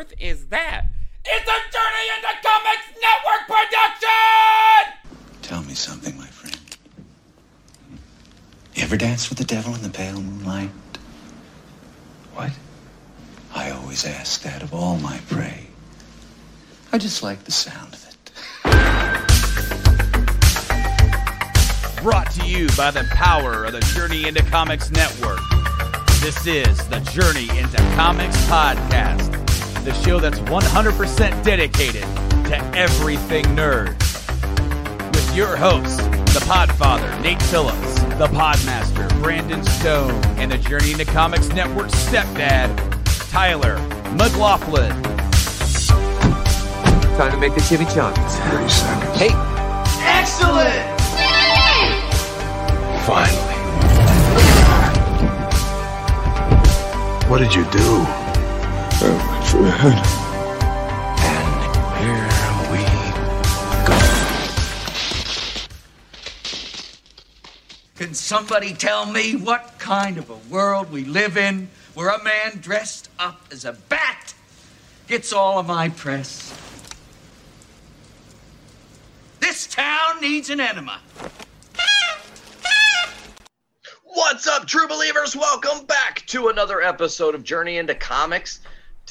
earth is that? It's a Journey into Comics Network production! Tell me something, my friend. You ever dance with the devil in the pale moonlight? What? I always ask that of all my prey. I just like the sound of it. Brought to you by the power of the Journey into Comics Network. This is the Journey into Comics podcast, the show that's 100% dedicated to everything nerd. With your hosts, the Podfather, Nate Phillips, the Podmaster, Brandon Stone, and the Journey into Comics Network stepdad, Tyler McLaughlin. Time to make the chimichangas. 30 seconds. Hey, Excellent! Finally. What did you do? Oh, we Can somebody tell me what kind of a world we live in where a man dressed up as a bat gets all of my press? This town needs an enema. What's up, true believers? Welcome back to another episode of Journey into Comics.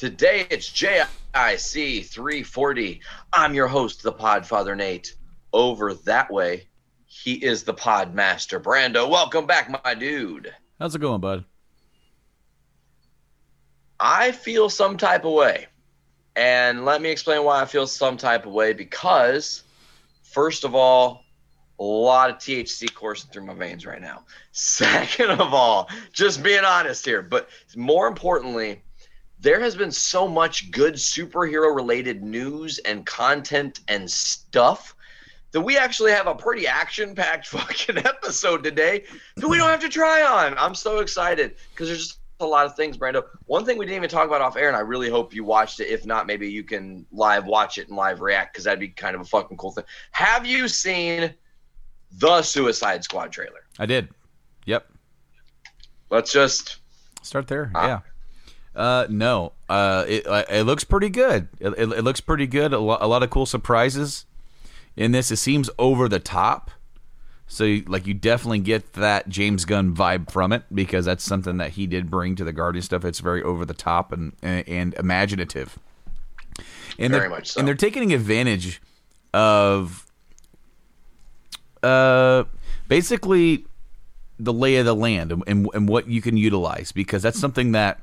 Today it's JIC 340. I'm your host, the Podfather Nate. Over that way, he is the Podmaster Brando. Welcome back, my dude. How's it going, bud? I feel some type of way. And let me explain why I feel some type of way because, first of all, a lot of THC coursing through my veins right now. Second of all, just being honest here, but more importantly, there has been so much good superhero related news and content and stuff that we actually have a pretty action packed fucking episode today that we don't have to try on. I'm so excited because there's just a lot of things, Brando. One thing we didn't even talk about off air, and I really hope you watched it. If not, maybe you can live watch it and live react because that'd be kind of a fucking cool thing. Have you seen the Suicide Squad trailer? I did. Yep. Let's just Start there. Ah. Yeah. Uh, no. Uh, it uh, it looks pretty good. It, it, it looks pretty good. A, lo- a lot of cool surprises in this. It seems over the top. So you- like you definitely get that James Gunn vibe from it because that's something that he did bring to the Guardian stuff. It's very over the top and and, and imaginative. And Very they're, much so. And they're taking advantage of uh basically the lay of the land and, and, and what you can utilize because that's something that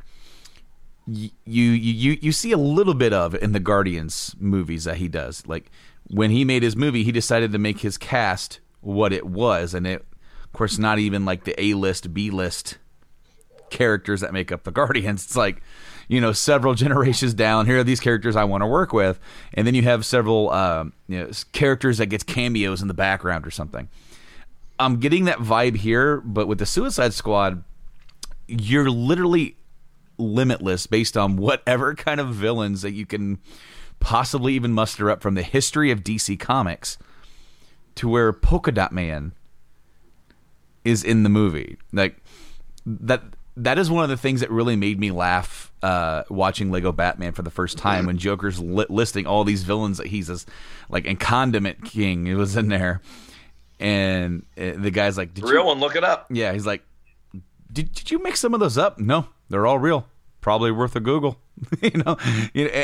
you you you see a little bit of in the Guardians movies that he does. Like when he made his movie, he decided to make his cast what it was, and it, of course, not even like the A list, B list characters that make up the Guardians. It's like you know several generations down. Here are these characters I want to work with, and then you have several um, you know characters that gets cameos in the background or something. I'm getting that vibe here, but with the Suicide Squad, you're literally limitless based on whatever kind of villains that you can possibly even muster up from the history of DC Comics to where Polka Dot Man is in the movie. Like that that is one of the things that really made me laugh uh, watching Lego Batman for the first time when Joker's li- listing all these villains that he's this, like and Condiment King it was in there, and uh, the guy's like, Did real you, one. Look it up. yeah, he's like, did, did you mix some of those up? No, they're all real. Probably worth a Google. you know,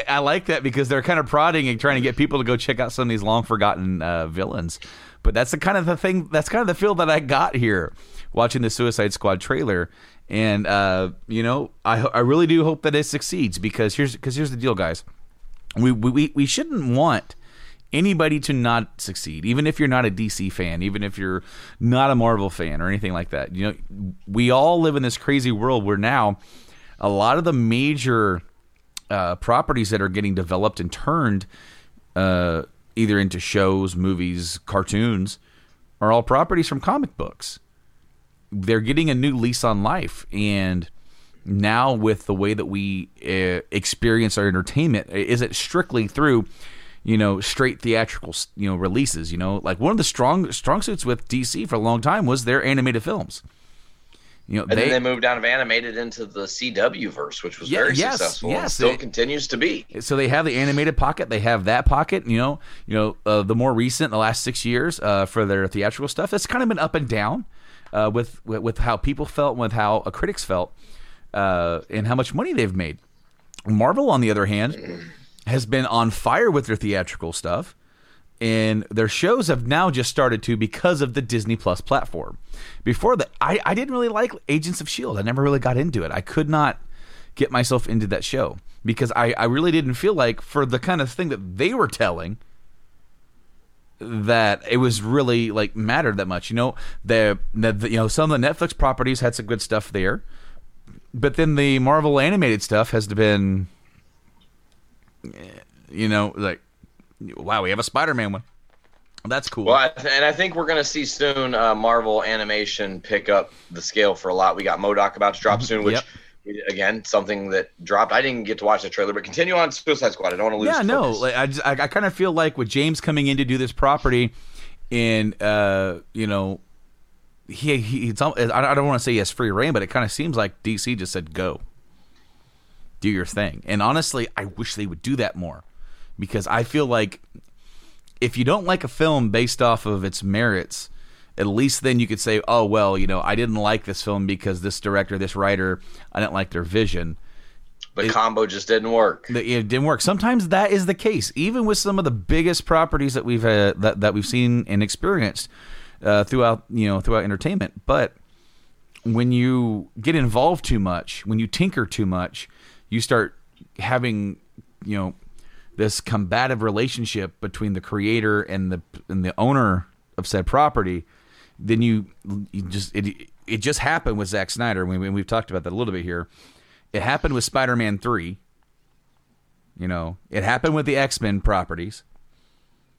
I like that because they're kind of prodding and trying to get people to go check out some of these long forgotten uh, villains. But that's the kind of the thing. That's kind of the feel that I got here watching the Suicide Squad trailer. And uh, you know, I I really do hope that it succeeds because here's because here's the deal, guys. We we we shouldn't want anybody to not succeed, even if you're not a DC fan, even if you're not a Marvel fan or anything like that. You know, we all live in this crazy world where now a lot of the major uh, properties that are getting developed and turned uh, either into shows, movies, cartoons are all properties from comic books. They're getting a new lease on life, and now with the way that we uh, experience our entertainment, is it strictly through you know straight theatrical you know releases? You know, like one of the strong strong suits with DC for a long time was their animated films. You know, And then they moved out of animated into the CW verse, which was Yeah, very yes, successful. and yes, still it- continues to be. so they have the animated pocket they have that pocket you know you know uh, the more recent the last six years uh, for their theatrical stuff it's kind of been up and down uh, with, with with how people felt with how uh, critics felt uh, and how much money they've made marvel on the other hand has been on fire with their theatrical stuff and their shows have now just started to because of the Disney Plus platform. Before that, I, I didn't really like Agents of S.H.I.E.L.D. I never really got into it. I could not get myself into that show because I, I really didn't feel like, for the kind of thing that they were telling, that it was really like mattered that much. You know, the, the, the you know some of the Netflix properties had some good stuff there, but then the Marvel animated stuff has been, you know, like wow, we have a Spider-Man one. That's cool. Well, I th- and I think we're going to see soon uh, Marvel animation pick up the scale for a lot. We got M.O.D.O.K. about to drop soon, which Yep. again something that dropped. I didn't get to watch the trailer, but continue on Suicide Squad. I don't want to lose. yeah, no, like, I just, I, I kind of feel like with James coming in to do this property, and uh, you know, he he it's I I don't want to say he has free reign, but it kind of seems like DC just said go, do your thing. And honestly, I wish they would do that more, because I feel like if you don't like a film based off of its merits, at least then you could say, oh well, you know, I didn't like this film because this director, this writer, I didn't like their vision. the combo just didn't work. it didn't work. Sometimes that is the case, even with some of the biggest properties that we've uh, that that we've seen and experienced uh, throughout you know throughout entertainment. But when you get involved too much, when you tinker too much, you start having you know this combative relationship between the creator and the and the owner of said property. Then you, you just it it just happened with Zack Snyder. We, we've talked about that a little bit here. It happened with Spider-Man three. You know, it happened with the X Men properties.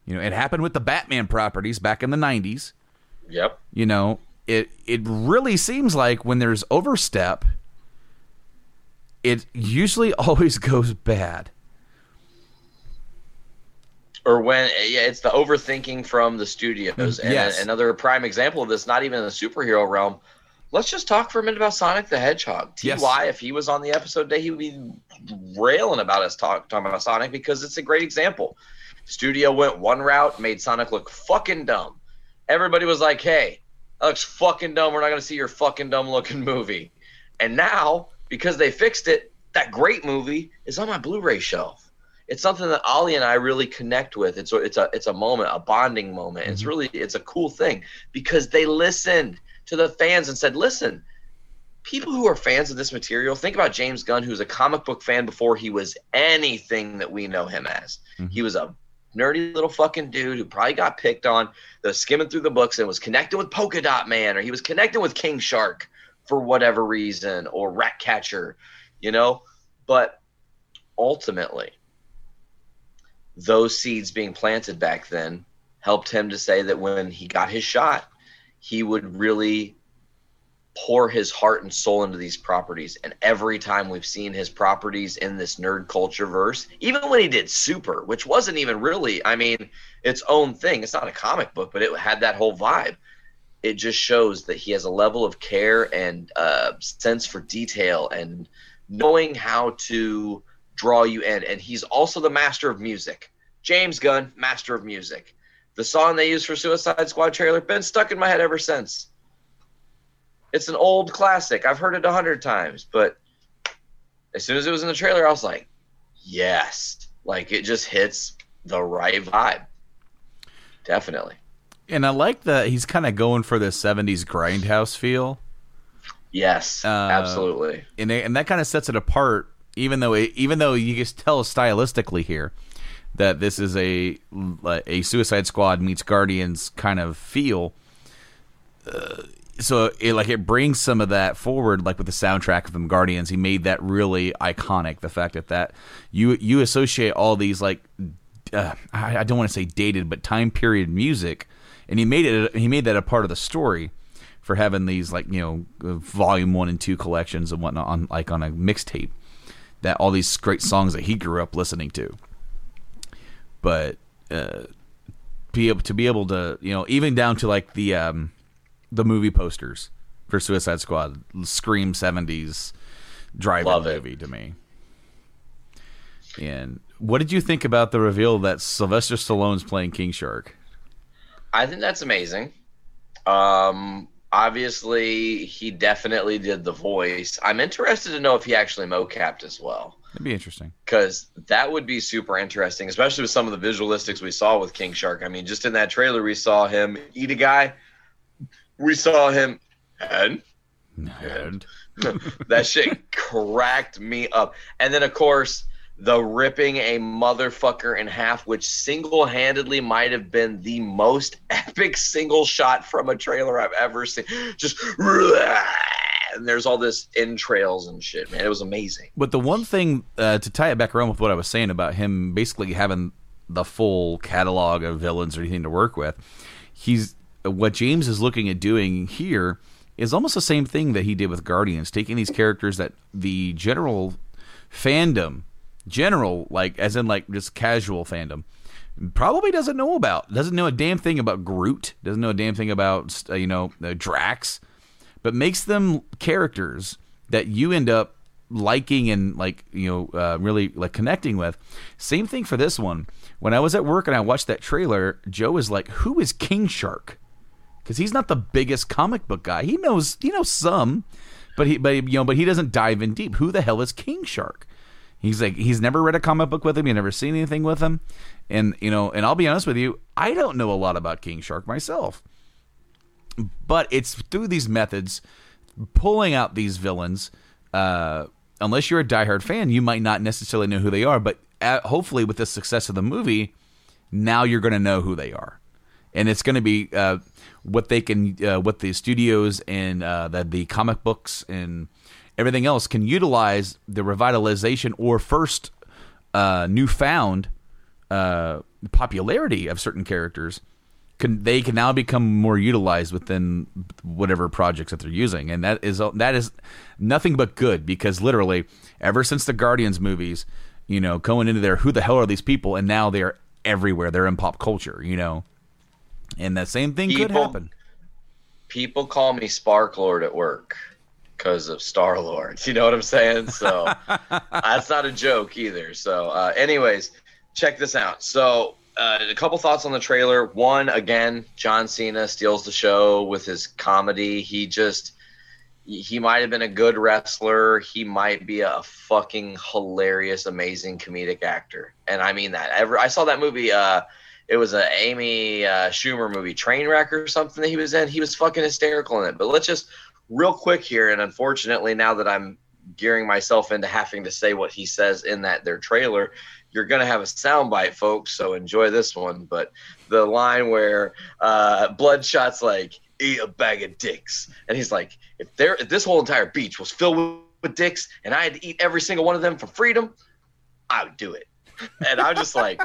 You know, it happened with the Batman properties back in the '90s. Yep. You know, it it really seems like when there's overstep, it usually always goes bad. Or when yeah, it's the overthinking from the studios. Mm, and Yes. another prime example of this, not even in the superhero realm. Let's just talk for a minute about Sonic the Hedgehog. Ty, Yes. if he was on the episode today, he would be railing about us talk, talking about Sonic because it's a great example. Studio went one route, made Sonic look fucking dumb. Everybody was like, "Hey, that looks fucking dumb. We're not gonna see your fucking dumb looking movie." And now, because they fixed it, that great movie is on my Blu-ray shelf. It's something that Ollie and I really connect with. It's a, it's a it's a moment, a bonding moment. It's mm-hmm. really it's a cool thing because they listened to the fans and said, "Listen, people who are fans of this material, think about James Gunn, who's a comic book fan before he was anything that we know him as. Mm-hmm. He was a nerdy little fucking dude who probably got picked on, that was skimming through the books and was connecting with Polka Dot Man, or he was connecting with King Shark for whatever reason, or rat catcher, you know? But ultimately, those seeds being planted back then helped him to say that when he got his shot, he would really pour his heart and soul into these properties. And every time we've seen his properties in this nerd culture verse, even when he did Super, which wasn't even really, I mean, its own thing. It's not a comic book, but it had that whole vibe. It just shows that he has a level of care and uh, sense for detail and knowing how to draw you in. And he's also the master of music. James Gunn, master of music. The song they used for Suicide Squad trailer been stuck in my head ever since. It's an old classic. I've heard it a hundred times, but as soon as it was in the trailer, I was like, yes. Like it just hits the right vibe. Definitely. And I like that he's kind of going for the '70s grindhouse feel. Yes, Uh, absolutely. and they, and that kind of sets it apart. Even though it, even though you just tell stylistically here that this is a a Suicide Squad meets Guardians kind of feel. Uh, so it like it brings some of that forward, like with the soundtrack of them Guardians. He made that really iconic. The fact that that you you associate all these like uh, I, I don't want to say dated, but time period music, and he made it. He made that a part of the story for having these like you know uh, volume one and two collections and whatnot on like on a mixtape. That all these great songs that he grew up listening to, but uh, be able to be able to you know even down to like the um, the movie posters for Suicide Squad. Scream '70s drive-in movie to me. And what did you think about the reveal that Sylvester Stallone's playing King Shark? I think that's amazing. Um, obviously, he definitely did the voice. I'm interested to know if he actually mocapped as well, That'd be interesting. because that would be super interesting, especially with some of the visualistics we saw with King Shark. I mean, just in that trailer, we saw him eat a guy. We saw him and And that shit cracked me up. And then, of course, the ripping a motherfucker in half, which single handedly might have been the most epic single shot from a trailer I've ever seen. Just, and there's all this entrails and shit, man. It was amazing. But the one thing uh, to tie it back around with what I was saying about him basically having the full catalog of villains or anything to work with, he's what James is looking at doing here is almost the same thing that he did with Guardians, taking these characters that the general fandom, general like as in like just casual fandom, probably doesn't know about, doesn't know a damn thing about Groot, doesn't know a damn thing about uh, you know uh, Drax but makes them characters that you end up liking and like you know uh, really like connecting with. Same thing for this one. When i was at work and i watched that trailer joe was like who is king shark? Because he's not the biggest comic book guy. He knows he knows some but he but you know but he doesn't dive in deep. Who the hell is king shark he's like he's never read a comic book with him. He's never seen anything with him. And you know and i'll be honest with you i don't know a lot about king shark myself. But it's through these methods pulling out these villains uh, unless you're a diehard fan you might not necessarily know who they are but uh hopefully with the success of the movie now you're going to know who they are. And it's going to be uh, what they can uh, what the studios and uh, the, the comic books and everything else can utilize the revitalization or first uh, newfound uh, popularity of certain characters can they can now become more utilized within whatever projects that they're using. And that is that is nothing but good because literally ever since the guardians movies you know going into there who the hell are these people? And now they're everywhere. They're in pop culture you know? And that same thing could happen. People call me Spark Lord at work because of Star Lord. You know what I'm saying? So that's not a joke either. So, uh, anyways, check this out. So, uh, a couple thoughts on the trailer. One, again, John Cena steals the show with his comedy. He just he might have been a good wrestler. He might be a fucking hilarious, amazing comedic actor, and I mean that. Ever, I saw that movie. Uh, it was a Amy uh, Schumer movie, Trainwreck or something that he was in. He was fucking hysterical in it. But let's just real quick here, and unfortunately, now that I'm gearing myself into having to say what he says in that their trailer, you're gonna have a soundbite, folks. So enjoy this one. But the line where uh, Bloodshot's like, "Eat a bag of dicks," and he's like, "If there, if this whole entire beach was filled with, with dicks, and I had to eat every single one of them for freedom, I would do it." And I'm just like.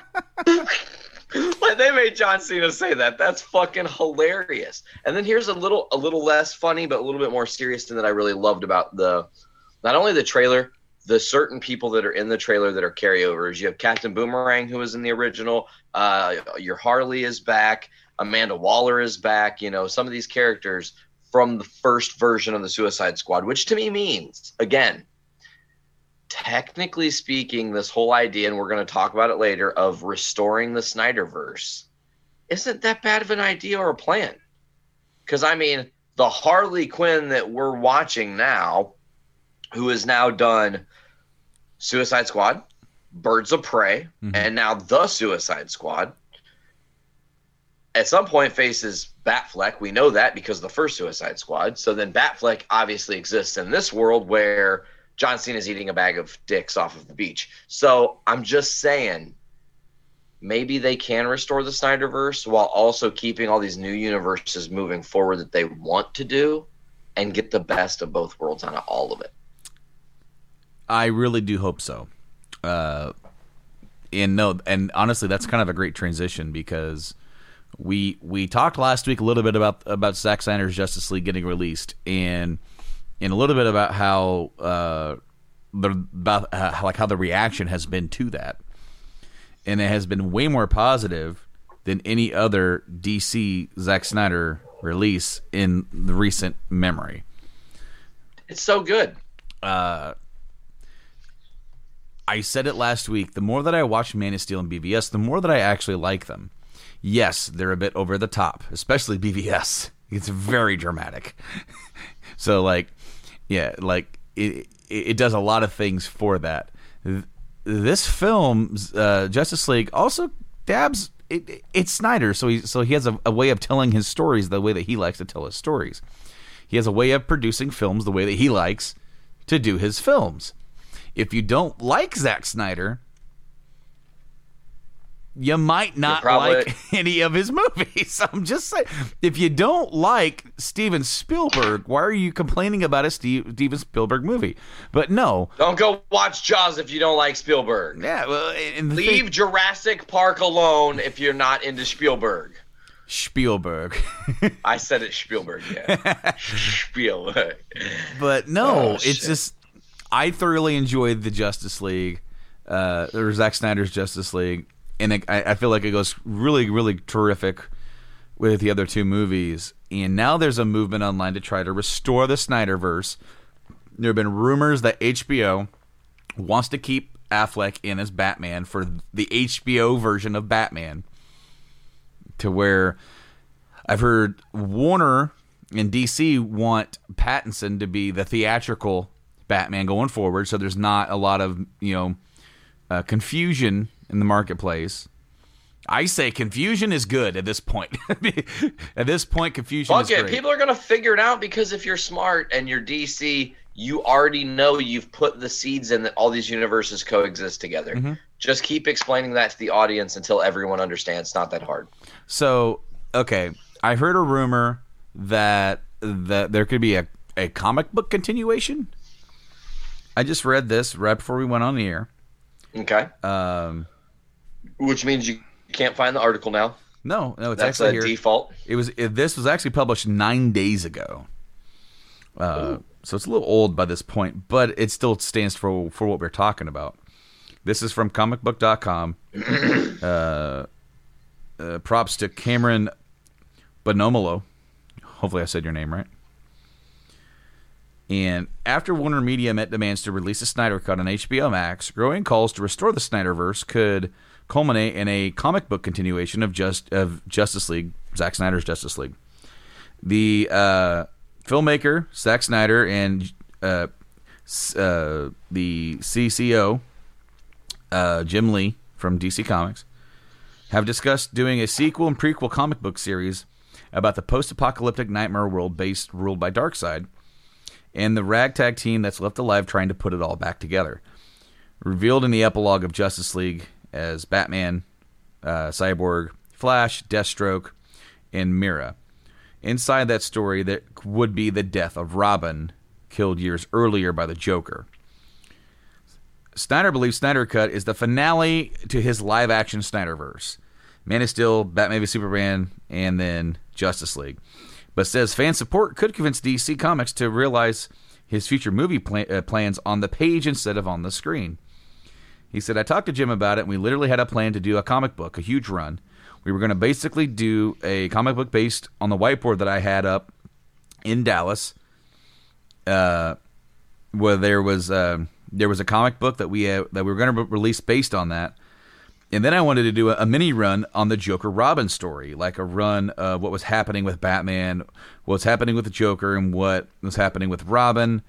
they made John Cena say that. That's fucking hilarious. And then here's a little a little less funny, but a little bit more serious thing that I really loved about the not only the trailer, the certain people that are in the trailer that are carryovers. You have Captain Boomerang who was in the original. Uh, your Harley is back. Amanda Waller is back. You know some of these characters from the first version of the Suicide Squad, which to me means again technically speaking, this whole idea, and we're going to talk about it later, of restoring the Snyderverse isn't that bad of an idea or a plan. Because, I mean, the Harley Quinn that we're watching now, who has now done Suicide Squad, Birds of Prey, mm-hmm. and now The Suicide Squad, at some point faces Batfleck. We know that because of the first Suicide Squad. So then Batfleck obviously exists in this world where John Cena's eating a bag of dicks off of the beach. So I'm just saying, maybe they can restore the Snyderverse while also keeping all these new universes moving forward that they want to do and get the best of both worlds out of all of it. I really do hope so. Uh, and no, and honestly, that's kind of a great transition because we we talked last week a little bit about about Zack Snyder's Justice League getting released, and and a little bit about how uh, the about uh, like how the reaction has been to that, and it has been way more positive than any other DC Zack Snyder release in the recent memory. It's so good. I said it last week. The more that I watch Man of Steel and BVS, the more that I actually like them. Yes, they're a bit over the top, especially BVS. It's very dramatic. so, like, yeah, like it, it, does a lot of things for that. This film, uh, Justice League, also dabs. It, it's Snyder, so he so he has a, a way of telling his stories the way that he likes to tell his stories. He has a way of producing films the way that he likes to do his films. If you don't like Zack Snyder, you might not probably- like any of his movies. I'm just saying. If you don't like Steven Spielberg, why are you complaining about a Steve, Steven Spielberg movie? But no, Don't go watch Jaws if you don't like Spielberg. yeah. Well, Leave thing- Jurassic Park alone if you're not into Spielberg. Spielberg. I said it Spielberg, yeah. Spielberg. but no, Oh, it's shit. just I thoroughly enjoyed the Justice League, uh, or Zack Snyder's Justice League, and it, I, I feel like it goes really, really terrific with the other two movies. And now there's a movement online to try to restore the Snyderverse. There have been rumors that HBO wants to keep Affleck in as Batman for the HBO version of Batman, to where I've heard Warner and DC want Pattinson to be the theatrical Batman going forward, so there's not a lot of you know uh, confusion in the marketplace. I say confusion is good at this point. at this point, confusion Fuck is it. great. People are gonna figure it out because if you're smart and you're DC, you already know you've put the seeds in that all these universes coexist together. Mm-hmm. Just keep explaining that to the audience until everyone understands. It's not that hard. So, okay, I heard a rumor that that there could be a, a comic book continuation. I just read this right before we went on the air. Okay. Um, Which means you can't find the article now. no, no, it's That's actually a here. default. It was it, this was actually published nine days ago. Uh, so it's a little old by this point, but it still stands for for what we're talking about. This is from comicbook.com. uh, uh, props to Cameron Bonomolo. Hopefully I said your name right. And after Warner Media met demands to release a Snyder Cut on HBO Max, growing calls to restore the Snyderverse could culminate in a comic book continuation of just of Justice League, Zack Snyder's Justice League. The uh, filmmaker Zack Snyder and uh, uh, the CCO uh, Jim Lee from DC Comics have discussed doing a sequel and prequel comic book series about the post-apocalyptic nightmare world based ruled by Darkseid and the ragtag team that's left alive trying to put it all back together. Revealed in the epilogue of Justice League as Batman, uh, Cyborg, Flash, Deathstroke, and Mera. Inside that story, that would be the death of Robin, killed years earlier by the Joker. Snyder believes Snyder Cut is the finale to his live action Snyderverse. Man of Steel, Batman v Superman, and then Justice League. But says fan support could convince DC Comics to realize his future movie uh, plans on the page instead of on the screen. He said, I talked to Jim about it, and we literally had a plan to do a comic book, a huge run. We were going to basically do a comic book based on the whiteboard that I had up in Dallas, uh, where there was uh, there was a comic book that we uh, that we were going to release based on that, and then I wanted to do a, a mini run on the Joker Robin story, like a run of what was happening with Batman, what's happening with the Joker, and what was happening with Robin,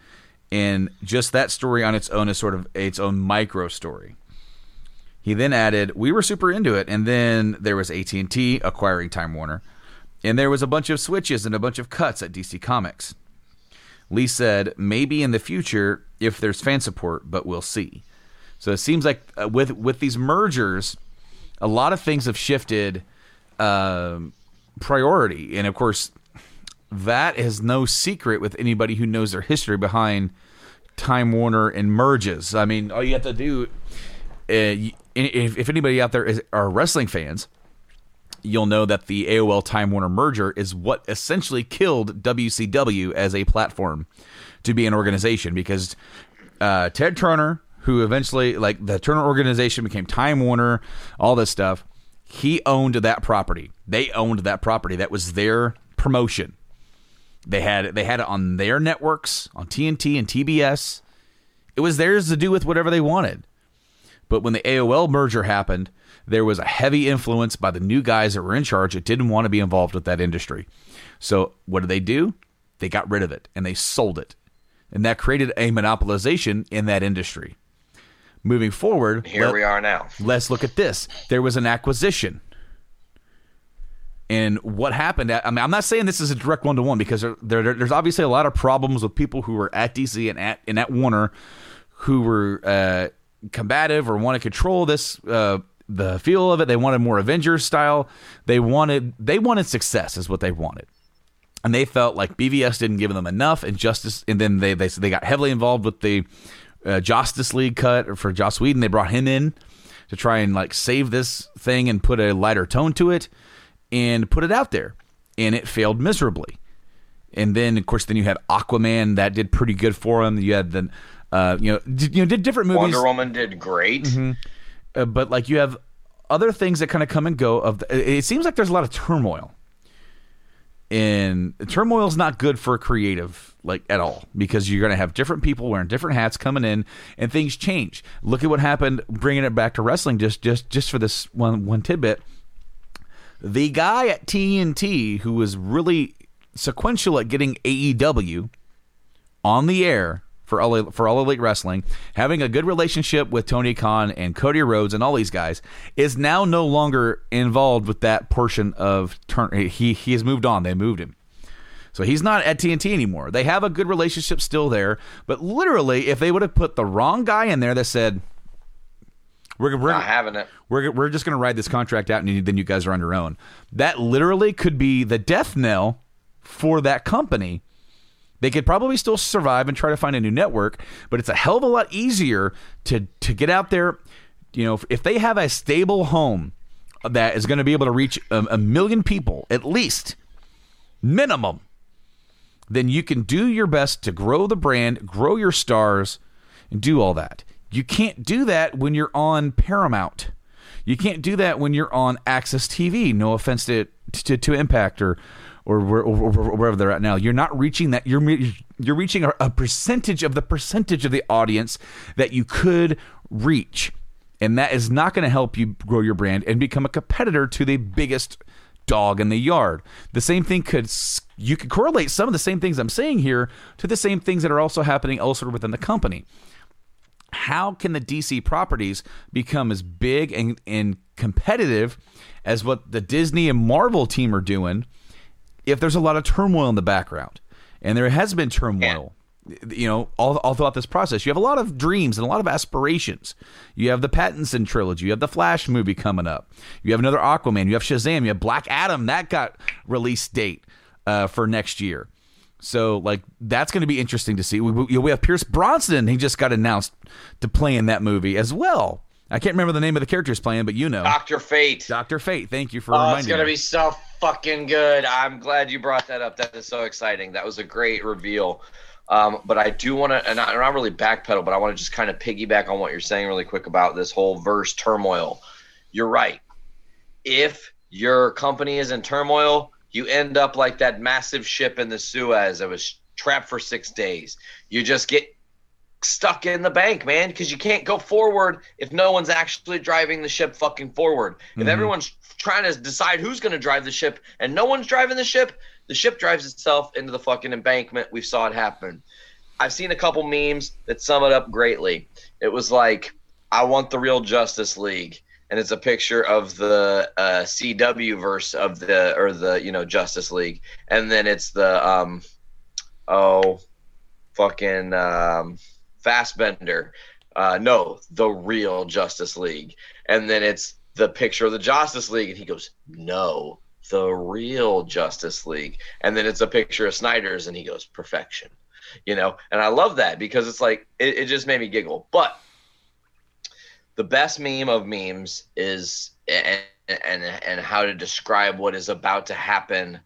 and just that story on its own is sort of its own micro story. He then added, "We were super into it, and then there was AT and T acquiring Time Warner, and there was a bunch of switches and a bunch of cuts at DC Comics." Lee said, "Maybe in the future, if there's fan support, but we'll see." So it seems like uh, with with these mergers, a lot of things have shifted um, priority, and of course, that is no secret with anybody who knows their history behind Time Warner and merges. I mean, all you have to do, uh, if, if anybody out there is, are wrestling fans, you'll know that the AOL Time Warner merger is what essentially killed WCW as a platform to be an organization because uh, Ted Turner, who eventually, like the Turner organization became Time Warner, all this stuff, he owned that property. They owned that property. That was their promotion. They had they had it on their networks, on TNT and TBS. It was theirs to do with whatever they wanted. But when the AOL merger happened, there was a heavy influence by the new guys that were in charge that didn't want to be involved with that industry. So what did they do? They got rid of it and they sold it. And that created a monopolization in that industry. Moving forward, Here let- we are now. let's look at this. There was an acquisition. And what happened? I mean, I'm not saying this is a direct one to one because there, there, there's obviously a lot of problems with people who were at DC and at and at Warner who were uh, combative or want to control this uh, the feel of it. They wanted more Avengers style. They wanted they wanted success is what they wanted and they felt like BVS didn't give them enough, and Justice, and then they they they got heavily involved with the uh, Justice League cut for Joss Whedon. They brought him in to try and like save this thing and put a lighter tone to it, and put it out there, and it failed miserably. And then of course, then you had Aquaman that did pretty good for him. You had the uh, you know did, you know did different movies Wonder Woman did great. uh, but like you have other things that kind of come and go of the, it seems like there's a lot of turmoil and turmoil is not good for a creative like at all because you're going to have different people wearing different hats coming in and things change look at what happened bringing it back to wrestling just just just for this one one tidbit the guy at TNT who was really sequential at getting AEW on the air for all for all elite wrestling, having a good relationship with Tony Khan and Cody Rhodes and all these guys, is now no longer involved with that portion of turn. He he has moved on. They moved him. So he's not at TNT anymore. They have a good relationship still there, but literally, if they would have put the wrong guy in there that said, "We're we're Not having it. we're, we're just going to ride this contract out and you- then you guys are on your own. That literally could be the death knell for that company. They could probably still survive and try to find a new network, but it's a hell of a lot easier to to get out there. You know, if, if they have a stable home that is going to be able to reach a, a million people at least, minimum, then you can do your best to grow the brand, grow your stars, and do all that. You can't do that when you're on Paramount. You can't do that when you're on AXS TV. No offense to to, to Impact or or, where- or, or wherever they're at now. You're not reaching that. You're you're reaching a, a percentage of the percentage of the audience that you could reach, and that is not going to help you grow your brand and become a competitor to the biggest dog in the yard. The same thing could you could correlate some of the same things I'm saying here to the same things that are also happening elsewhere within the company how can the DC properties become as big and, and competitive as what the Disney and Marvel team are doing if there's a lot of turmoil in the background? And there has been turmoil. You know, all, all throughout this process, you have a lot of dreams and a lot of aspirations. You have the Pattinson trilogy, you have the Flash movie coming up, you have another Aquaman, you have Shazam, you have Black Adam that got release date uh, for next year. So like that's going to be interesting to see. We, we, we have Pierce Brosnan. He just got announced to play in that movie as well. I can't remember the name of the character he's playing, but you know, Doctor Fate. Doctor Fate. Thank you for Oh, reminding it's gonna me. be so fucking good. I'm glad you brought that up. That is so exciting. That was a great reveal. Um, but I do want to, and I'm not really backpedal, but I want to just kind of piggyback on what you're saying really quick about this whole verse turmoil. You're right. If your company is in turmoil, you end up like that massive ship in the Suez that was trapped for six days. You just get stuck in the bank, man, because you can't go forward if no one's actually driving the ship fucking forward. If mm-hmm. everyone's trying to decide who's going to drive the ship and no one's driving the ship, the ship drives itself into the fucking embankment. We saw it happen. I've seen a couple memes that sum it up greatly. It was like, I want the real Justice League. And it's a picture of the uh, CW verse of the, or the, you know, Justice League. And then it's the, um, oh, fucking um, Fastbender. Uh, no, the real Justice League. And then it's the picture of the Justice League, and he goes, no, the real Justice League. And then it's a picture of Snyder's, and he goes, perfection. You know, and I love that because it's like it, it just made me giggle. But the best meme of memes is and and and how to describe what is about to happen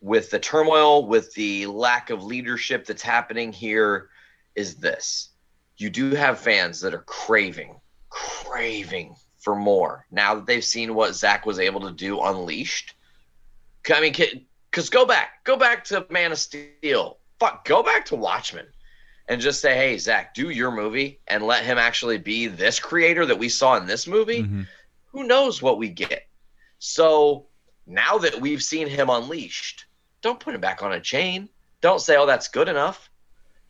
with the turmoil, with the lack of leadership that's happening here, is this. You do have fans that are craving, craving for more now that they've seen what Zack was able to do unleashed. I mean, Because go back, go back to Man of Steel. Fuck, go back to Watchmen, and just say, hey, Zack, do your movie, and let him actually be this creator that we saw in this movie. Mm-hmm. Who knows what we get? So now that we've seen him unleashed, don't put him back on a chain. Don't say, oh, that's good enough.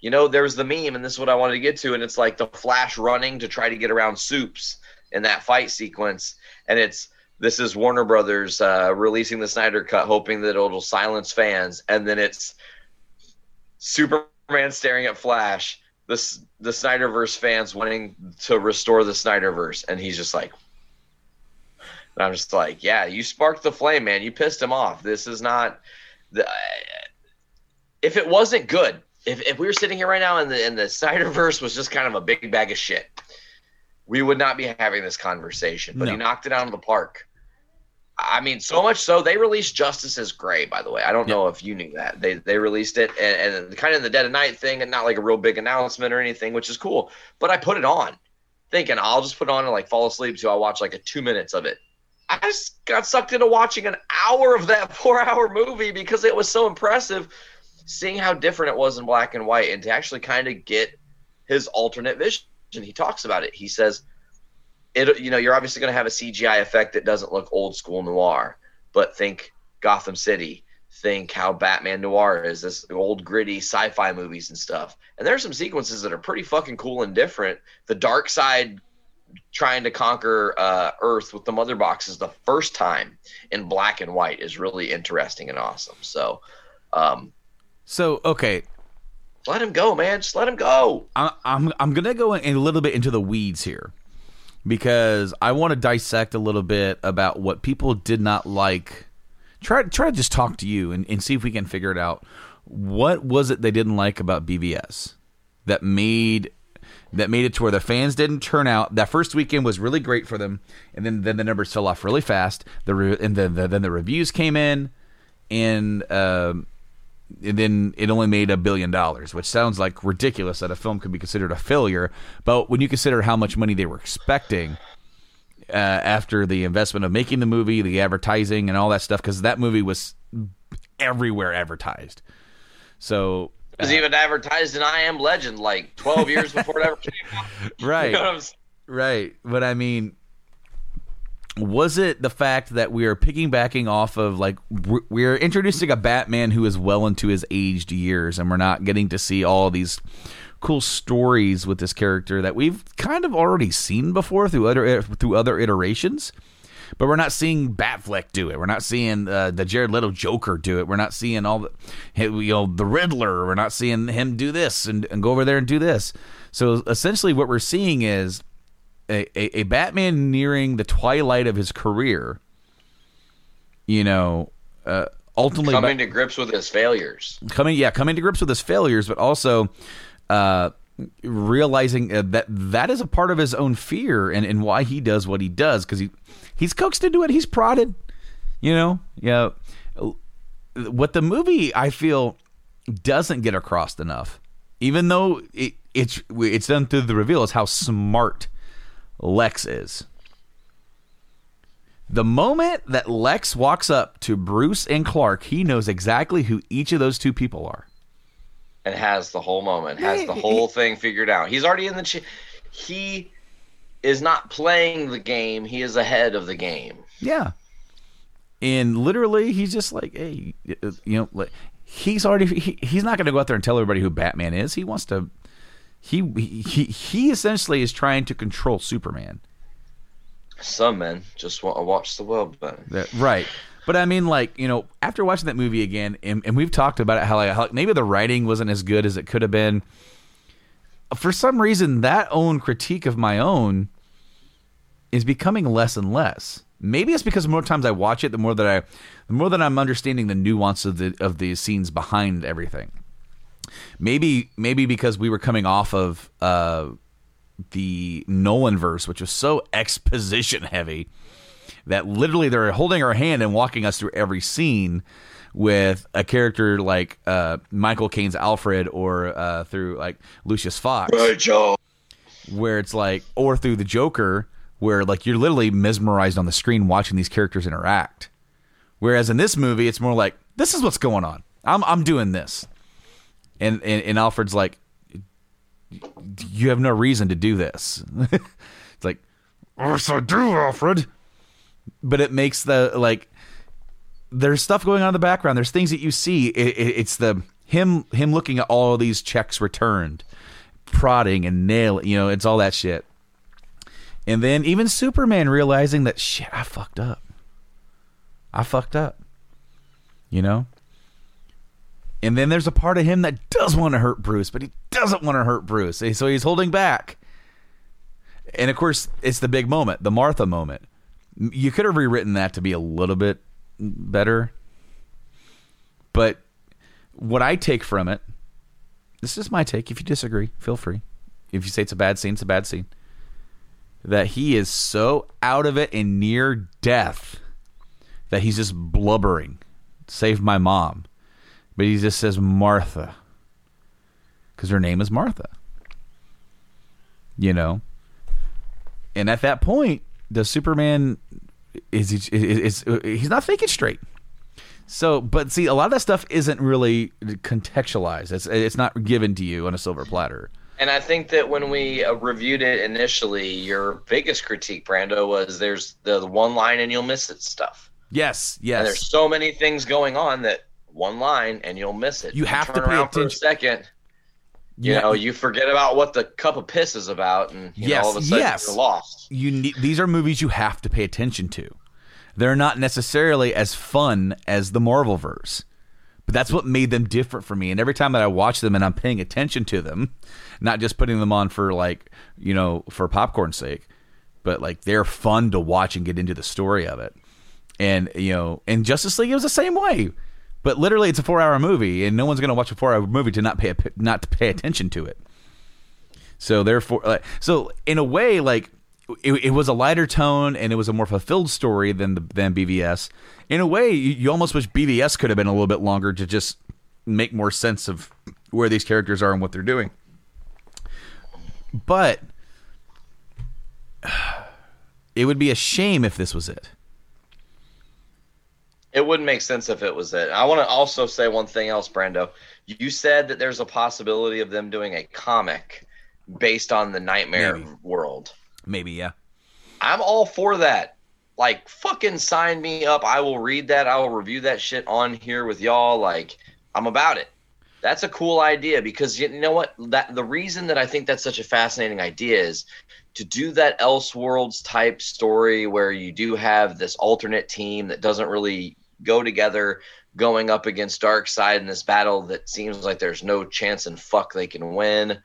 You know, there's the meme, and this is what I wanted to get to, and it's like the Flash running to try to get around Soups in that fight sequence, and it's this is Warner Brothers uh, releasing the Snyder Cut, hoping that it'll silence fans, and then it's Superman staring at Flash, the the Snyderverse fans wanting to restore the Snyderverse, and he's just like, and I'm just like, yeah, you sparked the flame, man. You pissed him off. This is not the. If it wasn't good, if, if we were sitting here right now and the and the Snyderverse was just kind of a big bag of shit, we would not be having this conversation. But he knocked it out of the park. I mean, so much so they released Justice Is Gray. By the way, I don't know if you knew that they they released it and, and kind of the Dead of Night thing, and not like a real big announcement or anything, which is cool. But I put it on, thinking I'll just put it on and like fall asleep. So I watch like a two minutes of it. I just got sucked into watching an hour of that four hour movie because it was so impressive seeing how different it was in black and white and to actually kind of get his alternate vision. He talks about it. He says, it, you know, you're obviously going to have a CGI effect that doesn't look old school noir, but think Gotham City, think how Batman Noir is, this old gritty sci-fi movies and stuff. And there are some sequences that are pretty fucking cool and different. The Darkseid trying to conquer uh, Earth with the mother boxes the first time in black and white is really interesting and awesome. So, um, So okay, let him go, man. Just let him go. I- I'm I'm gonna go in a little bit into the weeds here because I want to dissect a little bit about what people did not like. Try try to just talk to you and, and see if we can figure it out. What was it they didn't like about BVS that made that made it to where the fans didn't turn out? That first weekend was really great for them, and then then the numbers fell off really fast. The re- and then the, then the reviews came in, and. Um, then it only made a billion dollars, which sounds like ridiculous that a film could be considered a failure. But when you consider how much money they were expecting uh, after the investment of making the movie, the advertising, and all that stuff, because that movie was everywhere advertised. So It was even advertised in I Am Legend like 12 years before it ever came out. right, You know right. But I mean, was it the fact that we are picking piggybacking off of like we're- introducing a Batman who is well into his aged years, and we're not getting to see all these cool stories with this character that we've kind of already seen before through other through other iterations. But we're not seeing Batfleck do it. We're not seeing uh, the Jared Leto Joker do it. We're not seeing all the you know the Riddler. We're not seeing him do this and, and go over there and do this. So essentially, what we're seeing is a, a, a Batman nearing the twilight of his career. You know, uh, ultimately Coming to grips with his failures. coming yeah coming to grips with his failures but also uh realizing uh, that that is a part of his own fear and, and why he does what he does because he he's coaxed into it he's prodded you know yeah what the movie i feel doesn't get across enough even though it, it's it's done through the reveal is how smart lex is the moment that Lex walks up to Bruce and Clark, he knows exactly who each of those two people are. and has the whole moment, has the whole thing figured out. He's already in the. Ch- he is not playing the game. He is ahead of the game. Yeah. And literally, he's just like, hey, you know, like, he's already, he, he's not going to go out there and tell everybody who Batman is. He wants to, he, he, he essentially is trying to control Superman. Some men just want to watch the world burn. That, right. But I mean, like, you know, after watching that movie again, and, and we've talked about it, how, like, how maybe the writing wasn't as good as it could have been. For some reason, that own critique of my own is becoming less and less. Maybe it's because the more times I watch it, the more that I, the more that I'm understanding the nuance of the of the scenes behind everything. Maybe maybe because we were coming off of uh, the Nolan verse, which was so exposition heavy that literally they're holding our hand and walking us through every scene with a character like uh, Michael Caine's Alfred or uh, through like Lucius Fox, where it's like, or through the Joker, where like you're literally mesmerized on the screen watching these characters interact. Whereas in this movie, it's more like this is what's going on. I'm I'm doing this, and and, and Alfred's like, you have no reason to do this. it's like, yes, I do, Alfred. But it makes the like, there's stuff going on in the background. There's things that you see. It, it, it's the him him looking at all these checks returned, prodding and nailing. You know, it's all that shit. And then even Superman realizing that shit, I fucked up. I fucked up. You know? And then there's a part of him that does want to hurt Bruce, but he doesn't want to hurt Bruce. So he's holding back. And of course, it's the big moment, the Martha moment. You could have rewritten that to be a little bit better. But what I take from it, this is my take. If you disagree, feel free. If you say it's a bad scene, it's a bad scene. That he is so out of it and near death that he's just blubbering. Save my mom. But he just says Martha. Because her name is Martha. You know? And at that point, the Superman is, is, is, is he's not thinking straight. So, but see, a lot of that stuff isn't really contextualized. It's it's not given to you on a silver platter. And I think that when we uh, reviewed it initially, your biggest critique, Brando, was there's the, the one line and you'll miss it stuff. Yes, And yes. there's so many things going on that one line and you'll miss it. You have to turn pay around for a attention. second. You Yeah. know, you forget about what the cup of piss is about, and you Yes, know, all of a sudden yes. you're lost. you need these are movies you have to pay attention to. They're not necessarily as fun as the Marvel verse. But that's what made them different for me. And every time that I watch them and I'm paying attention to them, not just putting them on for like, you know, for popcorn's sake, but like they're fun to watch and get into the story of it. And, you know, and Justice League it was the same way. But literally it's a 4-hour movie and no one's going to watch a 4-hour movie to not pay not to pay attention to it. So therefore, like, so in a way, like it, it was a lighter tone and it was a more fulfilled story than the, than BVS. In a way, you, you almost wish BVS could have been a little bit longer to just make more sense of where these characters are and what they're doing. But it would be a shame if this was it. It wouldn't make sense if it was it. I want to also say one thing else, Brando. You said that there's a possibility of them doing a comic based on the Nightmare Maybe. world. Maybe, yeah. I'm all for that. Like, fucking sign me up. I will read that. I will review that shit on here with y'all. Like, I'm about it. That's a cool idea because you know what? That the reason that I think that's such a fascinating idea is to do that Elseworlds type story where you do have this alternate team that doesn't really go together going up against Darkseid in this battle that seems like there's no chance in fuck they can win.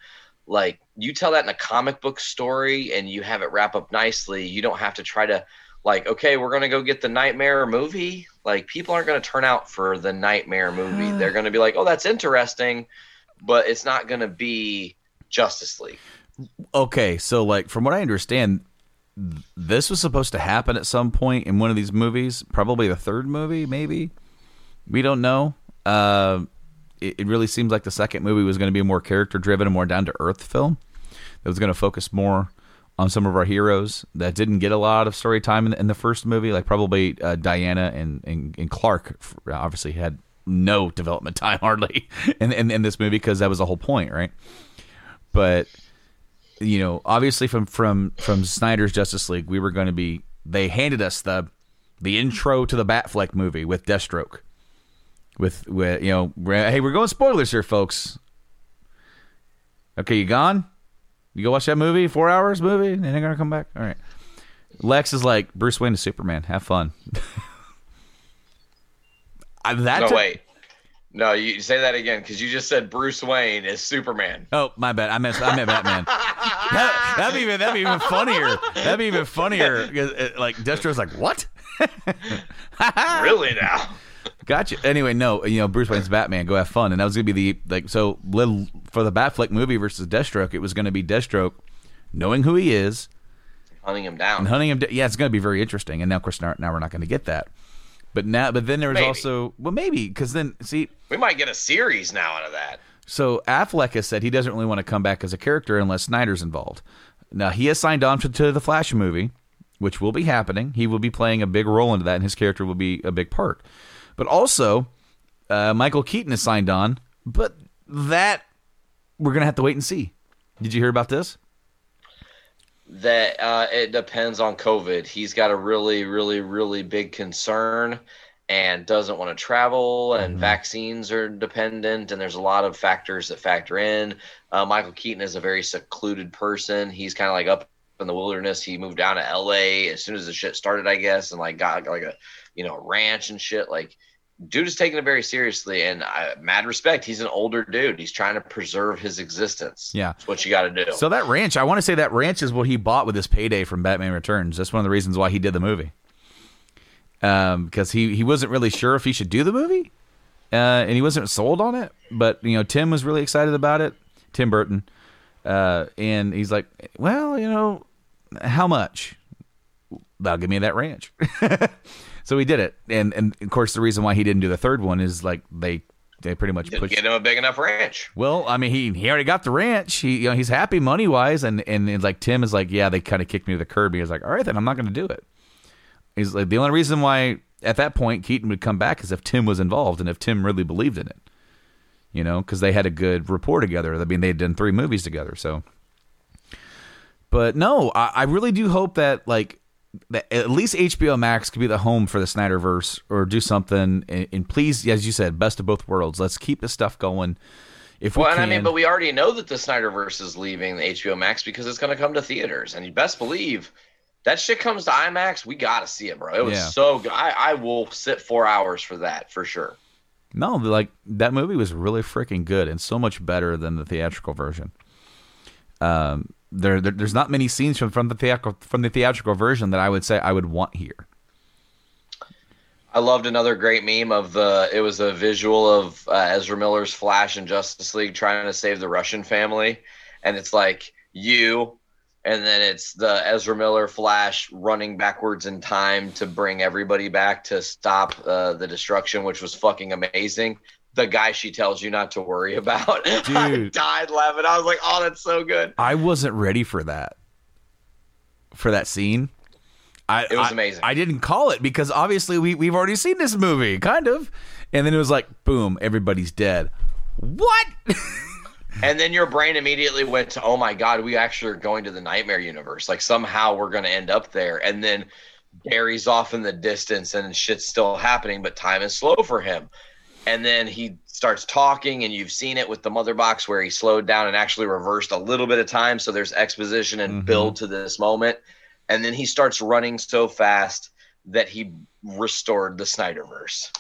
Like you tell that in a comic book story and you have it wrap up nicely you don't have to try to like okay we're going to go get the nightmare movie. Like people aren't going to turn out for the nightmare movie. They're going to be like oh that's interesting but it's not going to be justice league. Okay, so like from what I understand, th- this was supposed to happen at some point in one of these movies, probably the third movie, maybe. We don't know. Uh, it, it really seems like the second movie was going to be a more character driven and more down to earth film. That was going to focus more on some of our heroes that didn't get a lot of story time in, in the first movie, like probably uh, Diana and, and and Clark. Obviously, had no development time hardly in in, in this movie because that was the whole point, right? But you know, obviously from from from Snyder's Justice League, we were going to be. They handed us the the intro to the Batfleck movie with Deathstroke. With with you know, we're- hey, we're going spoilers here, folks. Okay, you gone? You go watch that movie, four hours movie, and they're gonna come back. All right. Lex is like Bruce Wayne is Superman. Have fun. That no took- wait no you say that again because you just said bruce wayne is superman Oh, my bad. I meant I meant Batman. that, that'd be even that'd be even funnier. That'd be even funnier. uh, Like Destro's like what? really now Gotcha. Anyway, no, you know Bruce Wayne's Batman. Go have fun, and that was gonna be the like so little for the Batfleck movie versus Deathstroke. It was gonna be Deathstroke knowing who he is hunting him down and hunting him. d- Yeah, it's gonna be very interesting. And now, of course, now, now we're not gonna get that. But now, but then there was Maybe. also well, maybe because then see, we might get a series now out of that So Affleck has said he doesn't really want to come back as a character unless Snyder's involved. Now he has signed on to, to the Flash movie, which will be happening. He will be playing a big role into that, and his character will be a big part. But also, uh, Michael Keaton is signed on, but that we're gonna have to wait and see. Did you hear about this? That uh, it depends on COVID. He's got a really, really, really big concern and doesn't want to travel, and vaccines are dependent, and there's a lot of factors that factor in. Uh, Michael Keaton is a very secluded person. He's kind of like up in the wilderness. He moved down to LA as soon as the shit started, I guess, and like got like a you know ranch and shit. Like, dude is taking it very seriously, and I, mad respect. He's an older dude. He's trying to preserve his existence. Yeah. that's what you got to do. So that ranch, I want to say that ranch is what he bought with his payday from Batman Returns. That's one of the reasons why he did the movie. Um, because he he wasn't really sure if he should do the movie, uh, and he wasn't sold on it. But you know, Tim was really excited about it. Tim Burton, uh, and he's like, well, you know, how much? They'll give me that ranch. so he did it, and and of course the reason why he didn't do the third one is like they they pretty much Didn't pushed get him a big enough ranch. well, I mean, he he already got the ranch. He you know he's happy money wise, and and it's like Tim is like, yeah, they kind of kicked me to the curb. He was like, all right, then I'm not going to do it. He's like, the only reason why at that point Keaton would come back is if Tim was involved and if Tim really believed in it, you know, because they had a good rapport together. I mean, they'd done three movies together, so. But no, I, I really do hope that like at least HBO Max could be the home for the Snyderverse or do something. And, and please, as you said, best of both worlds. Let's keep this stuff going. If we Well, and. I mean, but we already know that the Snyderverse is leaving the HBO Max because it's going to come to theaters, and you best believe that shit comes to IMAX. We got to see it, bro. It was Yeah. so good. I, I will sit four hours for that for sure. No, like that movie was really freaking good and so much better than the theatrical version. Um, there, there there's not many scenes from, from the theatrical from the theatrical version that I would say I would want here. I loved another great meme of the. It was a visual of uh, Ezra Miller's Flash in Justice League trying to save the Russian family, and it's like you, and then it's the Ezra Miller Flash running backwards in time to bring everybody back to stop uh, the destruction, which was fucking amazing. The guy she tells you not to worry about. I died laughing. I was like, "Oh, that's so good." I wasn't ready for that. For that scene. I, It was I- amazing. I didn't call it because obviously we, we've already seen this movie, kind of. And then it was like, boom, everybody's dead. What? And then your brain immediately went to, oh my God, we actually are going to the nightmare universe. Like somehow we're going to end up there. And then Gary's off in the distance and shit's still happening, but time is slow for him. And then he starts talking, and you've seen it with the mother box where he slowed down and actually reversed a little bit of time. So there's exposition and build to this moment. And then he starts running so fast that he restored the Snyderverse.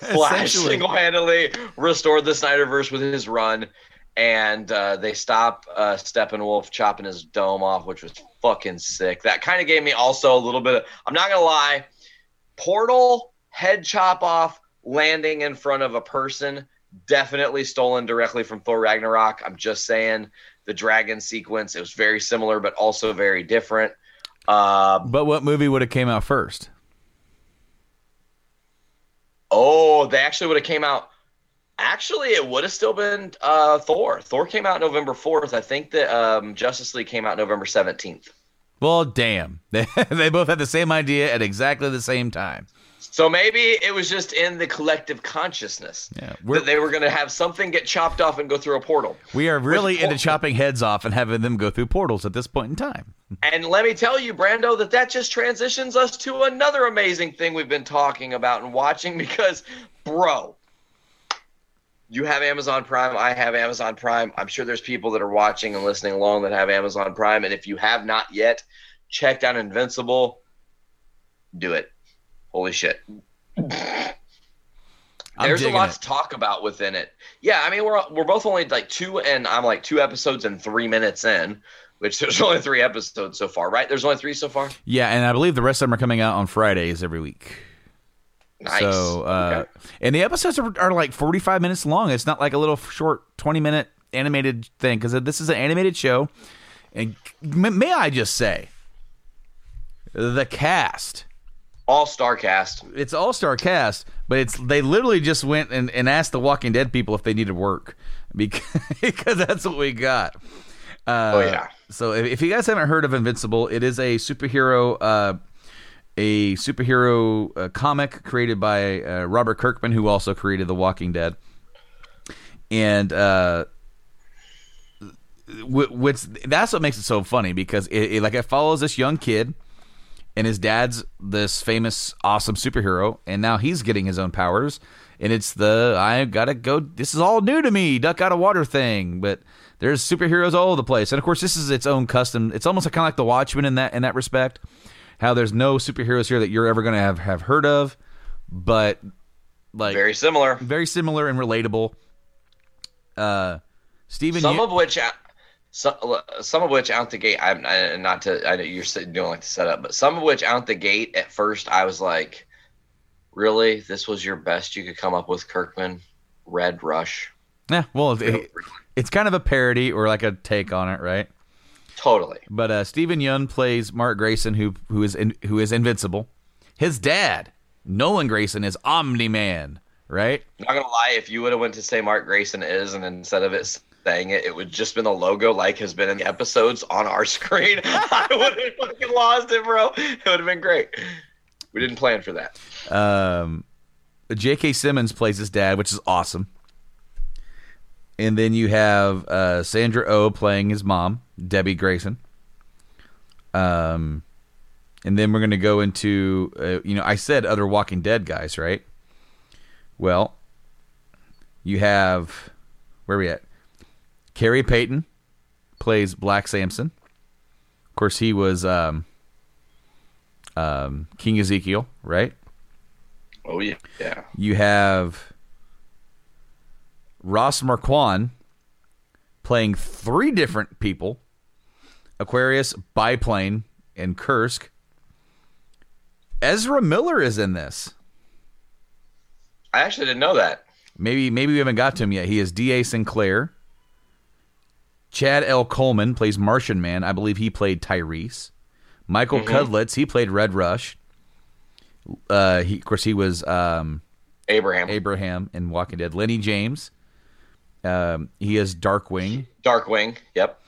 Flash single handedly restored the Snyderverse with his run, and uh, they stop uh, Steppenwolf chopping his dome off, which was fucking sick. That kind of gave me also a little bit of. I'm not gonna lie, Portal head chop off landing in front of a person definitely stolen directly from Thor Ragnarok. I'm just saying the dragon sequence it was very similar but also very different. Uh, But what movie would have came out first? Oh, they actually would have came out. Actually, it would have still been uh, Thor. Thor came out November fourth. I think that um, Justice League came out November seventeenth. Well, damn. They, they both had the same idea at exactly the same time. So maybe it was just in the collective consciousness Yeah, that they were going to have something get chopped off and go through a portal. We are really Which- into chopping heads off and having them go through portals at this point in time. And let me tell you, Brando, that that just transitions us to another amazing thing we've been talking about and watching because, bro, you have Amazon Prime. I have Amazon Prime. I'm sure there's people that are watching and listening along that have Amazon Prime. And if you have not yet checked out Invincible, do it. Holy shit. I'm There's a lot it. to talk about within it. Yeah, I mean we're we're both only like two and I'm like two episodes and three minutes in, which there's only three episodes so far, right? There's only three so far. Yeah, and I believe the rest of them are coming out on Fridays every week. Nice. So, uh, Okay. and the episodes are, are like 45 minutes long. It's not like a little short 20 minute animated thing because this is an animated show. And may I just say, the cast. All star cast. It's all star cast, but it's they literally just went and, and asked the Walking Dead people if they needed work because, because that's what we got. Uh, Oh, yeah. So if, if you guys haven't heard of Invincible, it is a superhero uh, a superhero uh, comic created by uh, Robert Kirkman, who also created The Walking Dead. And uh, wh- that's what makes it so funny because it, it like it follows this young kid, and his dad's this famous, awesome superhero, and now he's getting his own powers. And it's the I gotta go. This is all new to me, duck out of water thing. But there's superheroes all over the place, and of course, this is its own custom. It's almost kind of like the Watchmen in that in that respect. How there's no superheroes here that you're ever gonna have have heard of, but like Very similar. very similar and relatable. Uh, Steven, Some of which, some, some of which out the gate. I'm I, not to. I know you're sitting doing like the setup, but some of which out the gate. At first, I was like, "Really, this was your best you could come up with, Kirkman? Red Rush, yeah, well, it- it's kind of a parody or like a take on it, right? totally." But uh, Steven Yeun plays Mark Grayson, who who is in, who is invincible. His dad, Nolan Grayson, is Omni Man, right? Not gonna lie, if you would have went to say Mark Grayson is, and instead of it saying it, it would just been the logo like has been in the episodes on our screen. I would have fucking lost it, bro. It would have been great. We didn't plan for that. Um, J.K. Simmons plays his dad, which is awesome. And then you have uh, Sandra O oh playing his mom, Debbie Grayson. Um, and then we're going to go into, uh, you know, I said other Walking Dead guys, right? Well, you have, where are we at? Khary Payton plays Black Samson. Of course, he was um, um, King Ezekiel, right? Oh yeah, yeah. You have Ross Marquand playing three different people Aquarius, Biplane, and Kursk. Ezra Miller is in this. I actually didn't know that. Maybe maybe we haven't got to him yet. He is D.A. Sinclair. Chad L. Coleman plays Martian Man. I believe he played Tyrese. Michael Cudlitz, he played Red Rush. Uh, he, of course, he was um, Abraham, Abraham in Walking Dead. Lenny James, um, he is Darkwing. Darkwing. Yep.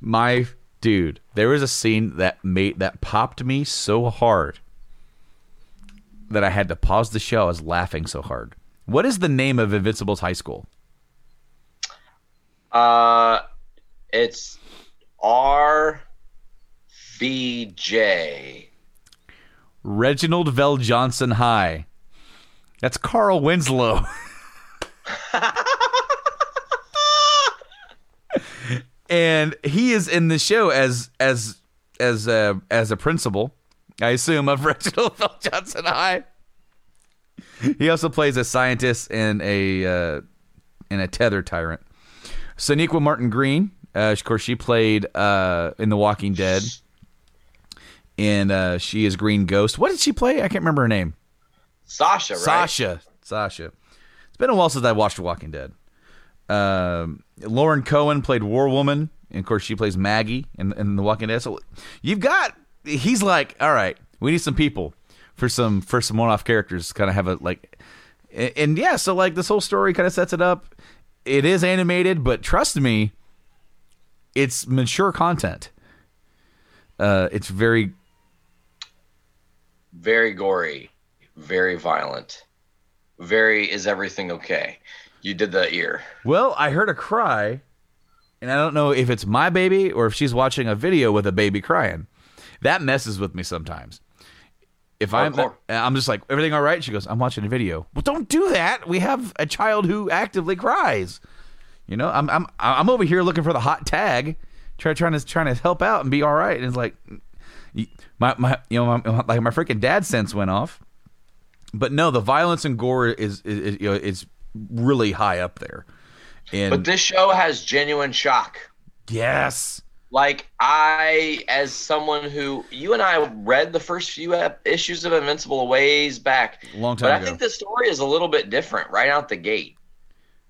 My dude, there was a scene that made that popped me so hard that I had to pause the show. I was laughing so hard. What is the name of Invincible's high school? Uh, it's R B J. Reginald VelJohnson High. That's Carl Winslow. and he is in the show as as as a as a principal, I assume, of Reginald VelJohnson High. He also plays a scientist and a uh, and a tether tyrant. Sonequa Martin Green, uh, of course, she played uh, in The Walking Dead, and uh, she is Green Ghost. What did she play? I can't remember her name. Sasha, right? Sasha. Sasha. It's been a while since I watched The Walking Dead. Um, Lauren Cohan played War Woman, and of course she plays Maggie in, in The Walking Dead. So you've got he's like, all right, we need some people for some for some one off characters. Kind of have a like, and, and yeah, so like this whole story kind of sets it up. It is animated, but trust me, it's mature content. Uh, it's very Very gory, very violent, very. Is everything okay? You did the ear. Well, I heard a cry, and I don't know if it's my baby or if she's watching a video with a baby crying. That messes with me sometimes. If I'm, I'm just like, everything all right? She goes, I'm watching a video. Well, don't do that. We have a child who actively cries. You know, I'm I'm I'm over here looking for the hot tag, try, trying to trying to help out and be all right. And it's like, my my you know my, like my freaking dad sense went off. But no, the violence and gore is, is, is you know is really high up there. And But this show has genuine shock. yes, Like I, as someone who you and I read the first few issues of Invincible ways back, Long time but I think the story is a little bit different right out the gate.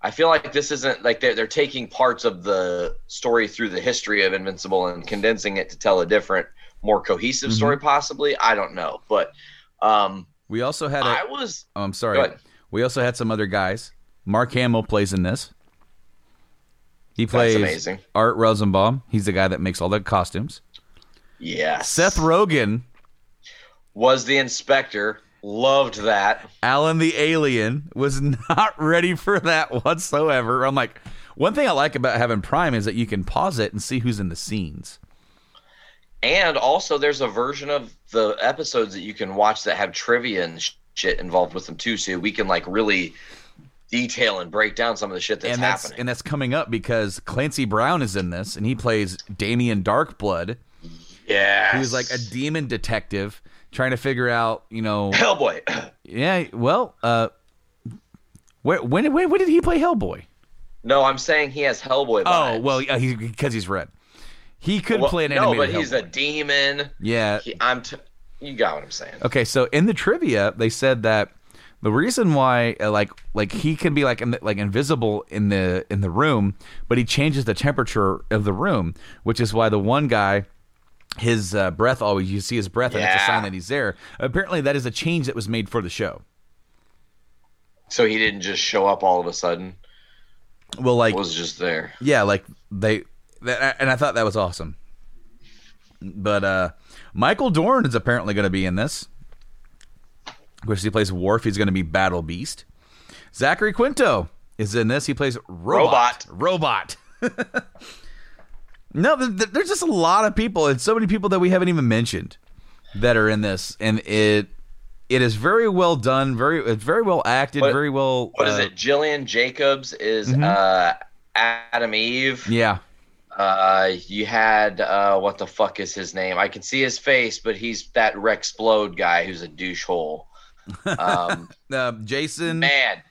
I feel like this isn't like they're they're taking parts of the story through the history of Invincible and condensing it to tell a different, more cohesive Mm-hmm. story. Possibly, I don't know, but um, we also had. A, I was oh, I'm sorry. We also had some other guys. Mark Hamill plays in this. He plays amazing. Art Rosenbaum. He's the guy that makes all the costumes. yes, Seth Rogen was the inspector. Loved that. Allen the alien was not ready for that whatsoever. I'm like, one thing I like about having Prime is that you can pause it and see who's in the scenes. And also, there's a version of the episodes that you can watch that have trivia and shit involved with them too, so we can like really detail and break down some of the shit that's, and that's happening. and that's coming up because Clancy Brown is in this, and he plays Damien Darkblood, yeah, who's like a demon detective trying to figure out, you know, Hellboy. yeah. Well, uh, where, when when when did he play Hellboy? no, I'm saying he has Hellboy. Oh well, yeah, he, because he's red. He could Well, play an no, but he's Hellboy. a demon. yeah. He, I'm. T- you got what I'm saying. Okay, so in the trivia, they said that the reason why, uh, like, like he can be like in the, like invisible in the in the room, but he changes the temperature of the room, which is why the one guy, his uh, breath always you see his breath, and it's a Yeah. sign that he's there. Apparently, that is a change that was made for the show. So he didn't just show up all of a sudden. Well, like, was just there. yeah, like they, that, and I thought that was awesome. But uh Michael Dorn is apparently going to be in this. Of course, he plays Worf. He's going to be Battle Beast. Zachary Quinto is in this. He plays Robot. Robot. no, th- th- there's just a lot of people, and so many people that we haven't even mentioned that are in this, and it it is very well done. Very it's very well acted. What- very well. What is uh, it? Gillian Jacobs is Mhm. uh, Atom Eve. Yeah. Uh, you had uh, what the fuck is his name? I can see his face, but he's that Rexplode guy who's a douche hole. Um, Uh, Jason. man,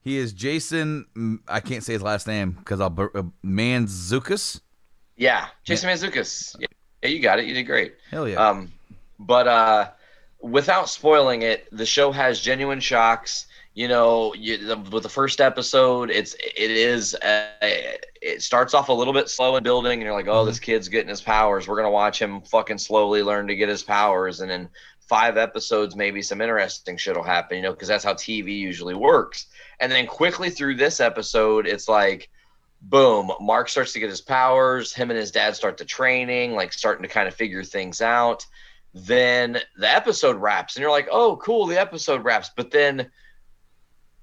He is Jason. mm, I can't say his last name because I'll. Uh, Mantzoukas. yeah, Jason Mantzoukas. Yeah. yeah, you got it. You did great. Hell yeah. Um, but uh, without spoiling it, the show has genuine shocks. You know, you, the, with the first episode, it's it is uh, it starts off a little bit slow in building, and you're like, oh, this kid's getting his powers. We're gonna watch him fucking slowly learn to get his powers, and in five episodes, maybe some interesting shit will happen. You know, because that's how TV usually works. And then quickly through this episode, it's like boom, Mark starts to get his powers. Him and his dad start the training, like starting to kind of figure things out. Then the episode wraps, and you're like, oh, cool, the episode wraps. But then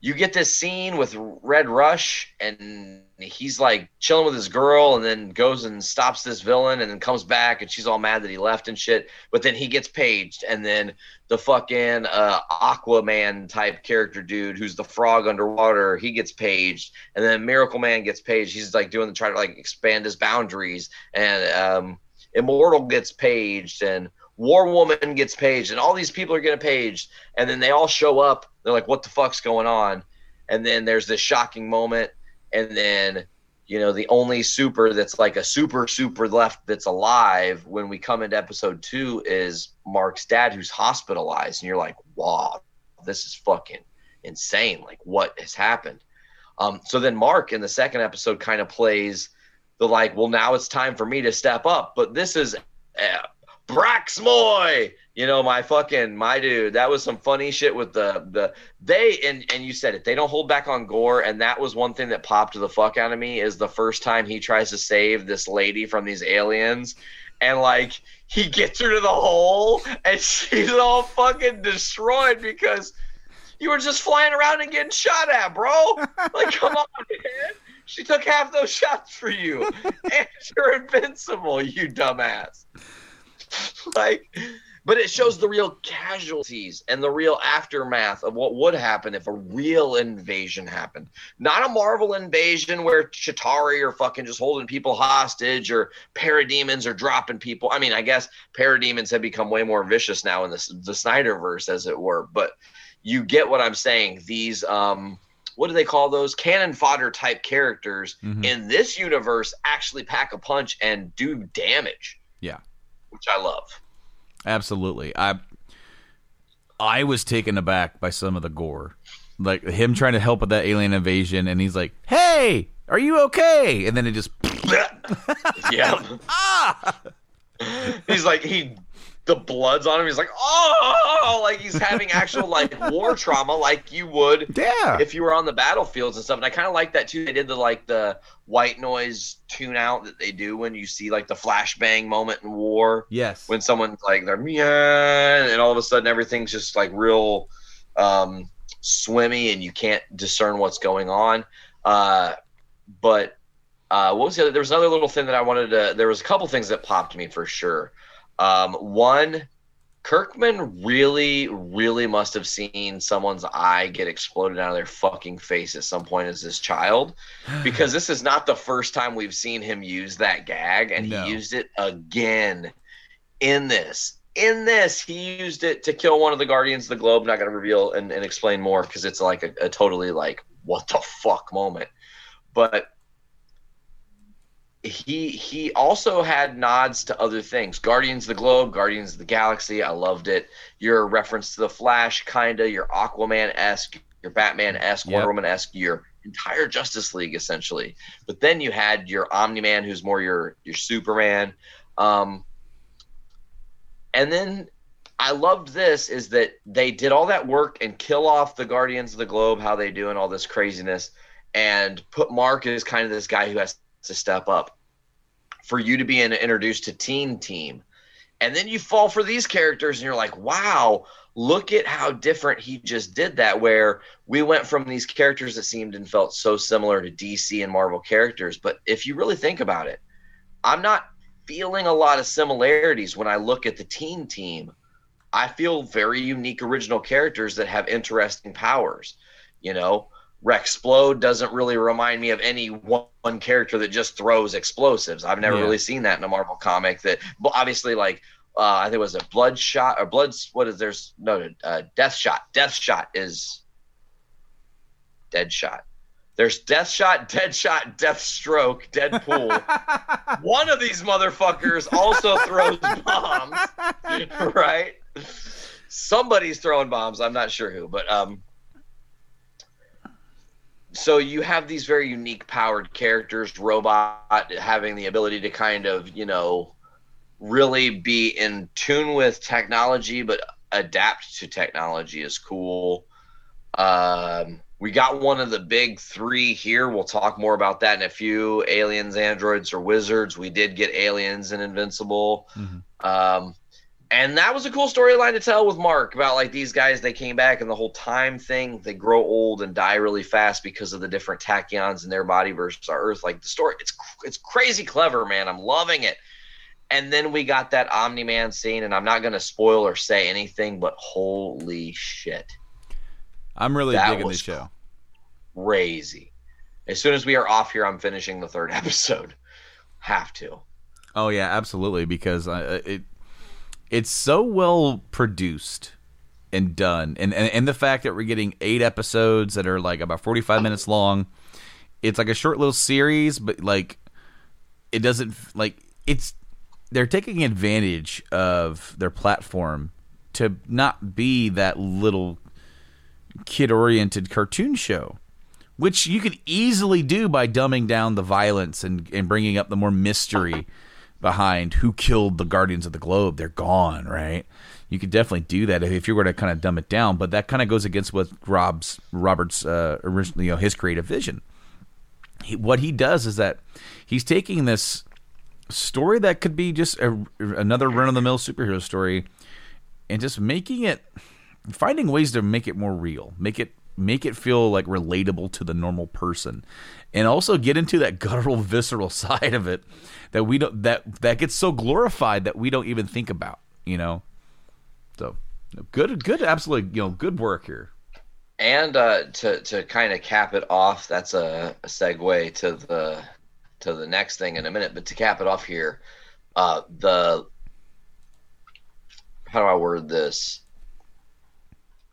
you get this scene with Red Rush, and he's like chilling with his girl, and then goes and stops this villain, and then comes back, and she's all mad that he left and shit. But then he gets paged, and then the fucking uh, Aquaman type character dude, who's the frog underwater, he gets paged, and then Miracle Man gets paged. He's like doing the try to like expand his boundaries, and um, Immortal gets paged, and War Woman gets paged, and all these people are getting paged, and then they all show up. They're like, "What the fuck's going on?" And then there's this shocking moment, and then you know the only super that's like a super super left that's alive when we come into episode two is Mark's dad who's hospitalized, and you're like, "Wow, this is fucking insane! Like, what has happened?" Um, so then Mark in the second episode kind of plays the like, well, now it's time for me to step up. But this is uh, Braxmoy, you know, my fucking my dude. That was some funny shit with the the they and and you said it. They don't hold back on gore, and that was one thing that popped the fuck out of me. Is the first time he tries to save this lady from these aliens, and like he gets her to the hole, and she's all fucking destroyed because you were just flying around and getting shot at, bro. Like, come on, man. She took half those shots for you, and you're invincible, you dumbass. like, but it shows the real casualties and the real aftermath of what would happen if a real invasion happened. Not a Marvel invasion where Chitauri are fucking just holding people hostage or parademons are dropping people. I mean, I guess parademons have become way more vicious now in the, the Snyderverse, as it were. But you get what I'm saying. These, um, what do they call those? Cannon fodder type characters Mhm. in this universe actually pack a punch and do damage, yeah. which I love. Absolutely. I I was taken aback by some of the gore. Like him trying to help with that alien invasion and he's like, "Hey, are you okay?" And then it just yeah. ah! He's like he the blood's on him. He's like, oh, like he's having actual like war trauma, like you would Yeah. if you were on the battlefields and stuff. And I kind of like that too. They did the like the white noise tune out that they do when you see like the flashbang moment in war yes. when someone's like they're yeah, and all of a sudden everything's just like real um, swimmy and you can't discern what's going on. Uh, but uh, what was the other? There was another little thing that I wanted to. There was a couple things that popped me for sure. Um, one, Kirkman really, really must have seen someone's eye get exploded out of their fucking face at some point as this child, because this is not the first time we've seen him use that gag, and No. he used it again in this. In this, he used it to kill one of the Guardians of the Globe. Not going to reveal and, and explain more because it's like a, a totally like what the fuck moment. But he he also had nods to other things. Guardians of the globe guardians of the galaxy i loved it. Your reference to the flash kinda your aquaman-esque your batman-esque Yep. wonder woman-esque your entire justice league essentially. But then you had your omni-man who's more your your superman. Um and then I loved this is that they did all that work and kill off the Guardians of the Globe, how they do and all this craziness, and put Mark as kind of this guy who has to step up for you to be in, introduced to Teen Team. And then you fall for these characters and you're like, wow, look at how different he just did that. Where we went from these characters that seemed and felt so similar to DC and Marvel characters. But if you really think about it, I'm not feeling a lot of similarities when I look at the teen team. I feel very unique original characters that have interesting powers. You know, Rexplode doesn't really remind me of any one, one character that just throws explosives. I've never Yeah. really seen that in a Marvel comic. That, obviously, like uh, I think it was a Bloodshot or Bloods. What is there's no uh, Death Shot. Death Shot is Dead Shot. There's Death Shot, Dead Shot, Death Stroke, Deadpool. One of these motherfuckers also throws bombs, right? Somebody's throwing bombs. I'm not sure who, but um. So you have these very unique powered characters, robot having the ability to kind of, you know, really be in tune with technology, but adapt to technology is cool. Um, we got one of the big three here. We'll talk more about that in a few. Aliens, androids, or wizards. We did get aliens and Invincible. Um, and that was a cool storyline to tell with Mark about like these guys. They came back and the whole time thing. They grow old and die really fast because of the different tachyons in their body versus our Earth. Like the story, it's it's crazy clever, man. I'm loving it. And then we got that Omni Man scene, and I'm not going to spoil or say anything, but holy shit I'm really That digging this show. crazy. As soon as we are off here, I'm finishing the third episode. Have to. Oh yeah, absolutely. Because I, it it's so well produced and done, and, and and the fact that we're getting eight episodes that are like about forty five minutes long. It's like a short little series, but like it doesn't like it's they're taking advantage of their platform to not be that little kid oriented cartoon show which you could easily do by dumbing down the violence and, and bringing up the more mystery behind who killed the Guardians of the Globe. They're gone, right? You could definitely do that if you were to kind of dumb it down, but that kind of goes against what Rob's Robert's uh, originally, you know, his creative vision. He, what he does is that he's taking this story that could be just a, another run of the mill superhero story and just making it finding ways to make it more real, make it make it feel like relatable to the normal person, and also get into that guttural, visceral side of it that we don't that that gets so glorified that we don't even think about. You know, so good, good, absolutely, you know, good work here. And uh, to to kind of cap it off, that's a, a segue to the to the next thing in a minute. But to cap it off here, uh, the how do I word this?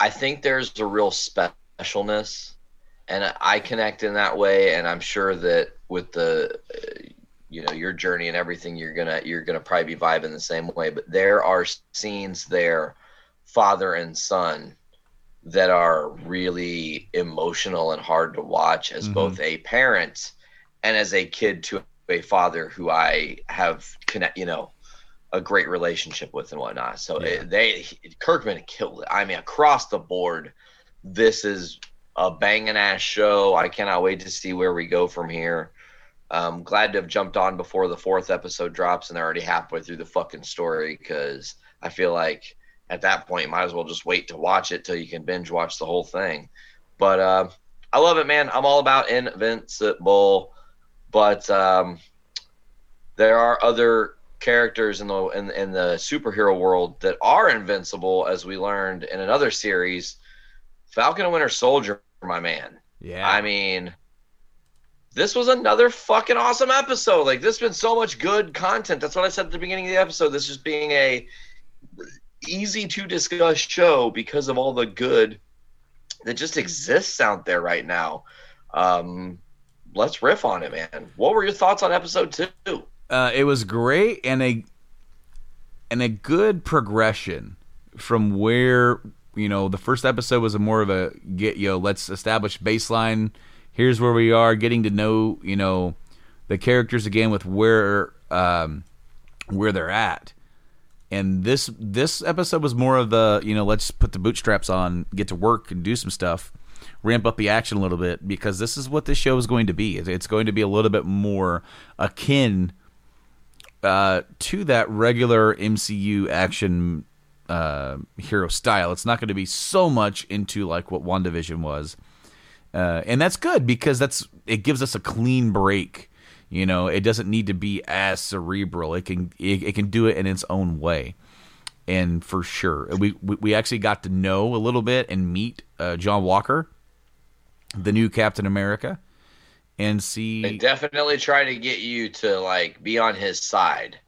I think there's a real specialness, and I connect in that way. And I'm sure that with the uh, you know your journey and everything, you're gonna you're gonna probably be vibing the same way. But there are scenes there, father and son, that are really emotional and hard to watch as Mhm. both a parent and as a kid to a father who I have connect, you know, a great relationship with and whatnot. So Yeah. it, they Kirkman killed it. I mean, across the board, this is a banging ass show. I cannot wait to see where we go from here. I'm glad to have jumped on before the fourth episode drops, and they're already halfway through the fucking story because I feel like at that point you might as well just wait to watch it till you can binge watch the whole thing. But uh, I love it, man. I'm all about Invincible, but um, there are other characters in the in, in the superhero world that are invincible, as we learned in another series, Falcon and Winter Soldier, my man. Yeah. I mean, this was another fucking awesome episode. Like, this has been so much good content. That's what I said at the beginning of the episode. This just being a easy to discuss show because of all the good that just exists out there right now. Um, let's riff on it, man. What were your thoughts on episode two? uh, it was great and a and a good progression from where you know the first episode was a more of a get you know let's establish baseline. Here's where we are getting to know you know the characters again with where um where they're at. And this this episode was more of the you know let's put the bootstraps on get to work and do some stuff ramp up the action a little bit because this is what this show is going to be. It's going to be a little bit more akin uh, to that regular MCU action uh, hero style. It's not going to be so much into like what WandaVision was, uh, and that's good because that's it gives us a clean break. You know, it doesn't need to be as cerebral. It can it, it can do it in its own way, and for sure, we we, actually got to know a little bit and meet uh, John Walker, the new Captain America, and see. They definitely try to get you to like be on his side.